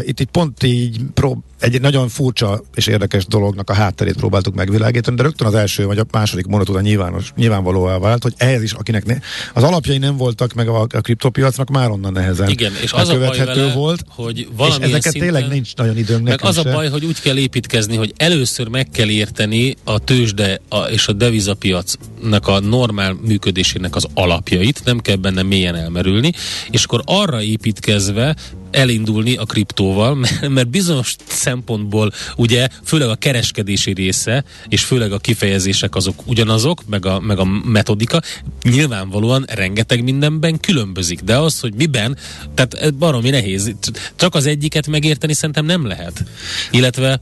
Itt, itt pont így prób- egy nagyon furcsa és érdekes dolognak a hátterét próbáltuk megvilágítani, de rögtön az első vagy a második mondat után nyilvános, nyilvánvalóvá vált, hogy ehhez is, akinek ne, az alapjai nem voltak meg a, a kriptopiacnak, már onnan nehezen Igen, és az a baj vele, volt, hogy és ezeket szinten, tényleg nincs nagyon időnk Meg az a baj, hogy úgy kell építkezni, hogy először meg kell érteni a tőzsde a, és a devizapiacnak a normál működésének az alapjait, nem kell benne mélyen elmerülni, és akkor arra építkezve elindulni a kriptóval, mert, mert bizonyos szempontból ugye főleg a kereskedési része, és főleg a kifejezések azok ugyanazok, meg a, meg a metodika, nyilvánvalóan rengeteg mindenben különbözik, de az, hogy miben, tehát baromi nehéz. Csak az egyiket megérteni szerintem nem lehet. Illetve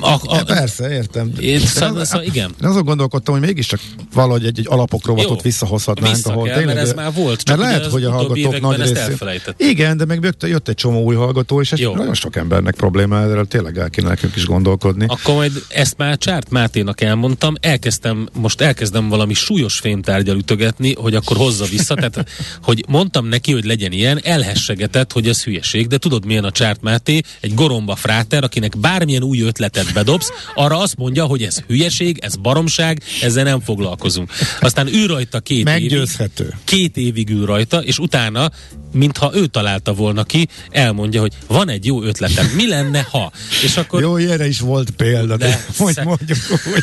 a, a, ja, persze, értem. Én, szóval, szóval, igen. Én azon gondolkodtam, hogy mégiscsak valahogy egy, egy alapok rovatot Jó, visszahozhatnánk. Vissza ahol kell, tényleg, mert ez már volt. Csak mert lehet, hogy a hallgatók nagy részén... Igen, de meg jött, jött egy csomó új hallgató, és ez Jó. nagyon sok embernek probléma, erről tényleg el kéne nekünk is gondolkodni. Akkor majd ezt már Csárt Máténak elmondtam, elkezdtem, most elkezdem valami súlyos fémtárgyal ütögetni, hogy akkor hozza vissza, tehát hogy mondtam neki, hogy legyen ilyen, elhessegetett, hogy ez hülyeség, de tudod milyen a Csárt Máté, egy goromba fráter, akinek bármilyen új ötlet ötletet bedobsz, arra azt mondja, hogy ez hülyeség, ez baromság, ezzel nem foglalkozunk. Aztán ül rajta két Meggyőzhető. évig. Két évig ül rajta, és utána, mintha ő találta volna ki, elmondja, hogy van egy jó ötletem, mi lenne, ha? És akkor... Jó, erre is volt példa, de, de hogy szeg... mondjuk úgy.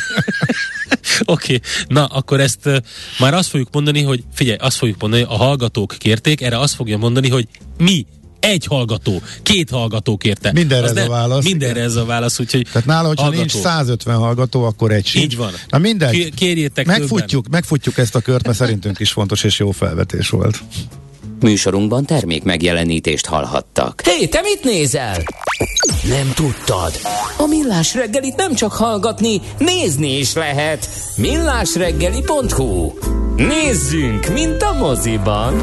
Oké, okay. na akkor ezt uh, már azt fogjuk mondani, hogy figyelj, azt fogjuk mondani, a hallgatók kérték, erre azt fogja mondani, hogy mi egy hallgató, két hallgató kérte. Mindenre ez a válasz. Mindenre ez a válasz, úgyhogy Tehát nála, hogyha hallgató. nincs 150 hallgató, akkor egy sincs. Így van. Na mindegy. Kérjétek megfutjuk, többen. megfutjuk ezt a kört, mert szerintünk is fontos és jó felvetés volt. Műsorunkban termék megjelenítést hallhattak. Hé, hey, te mit nézel? Nem tudtad? A Millás reggelit nem csak hallgatni, nézni is lehet. millásreggeli.hu Nézzünk, mint a moziban!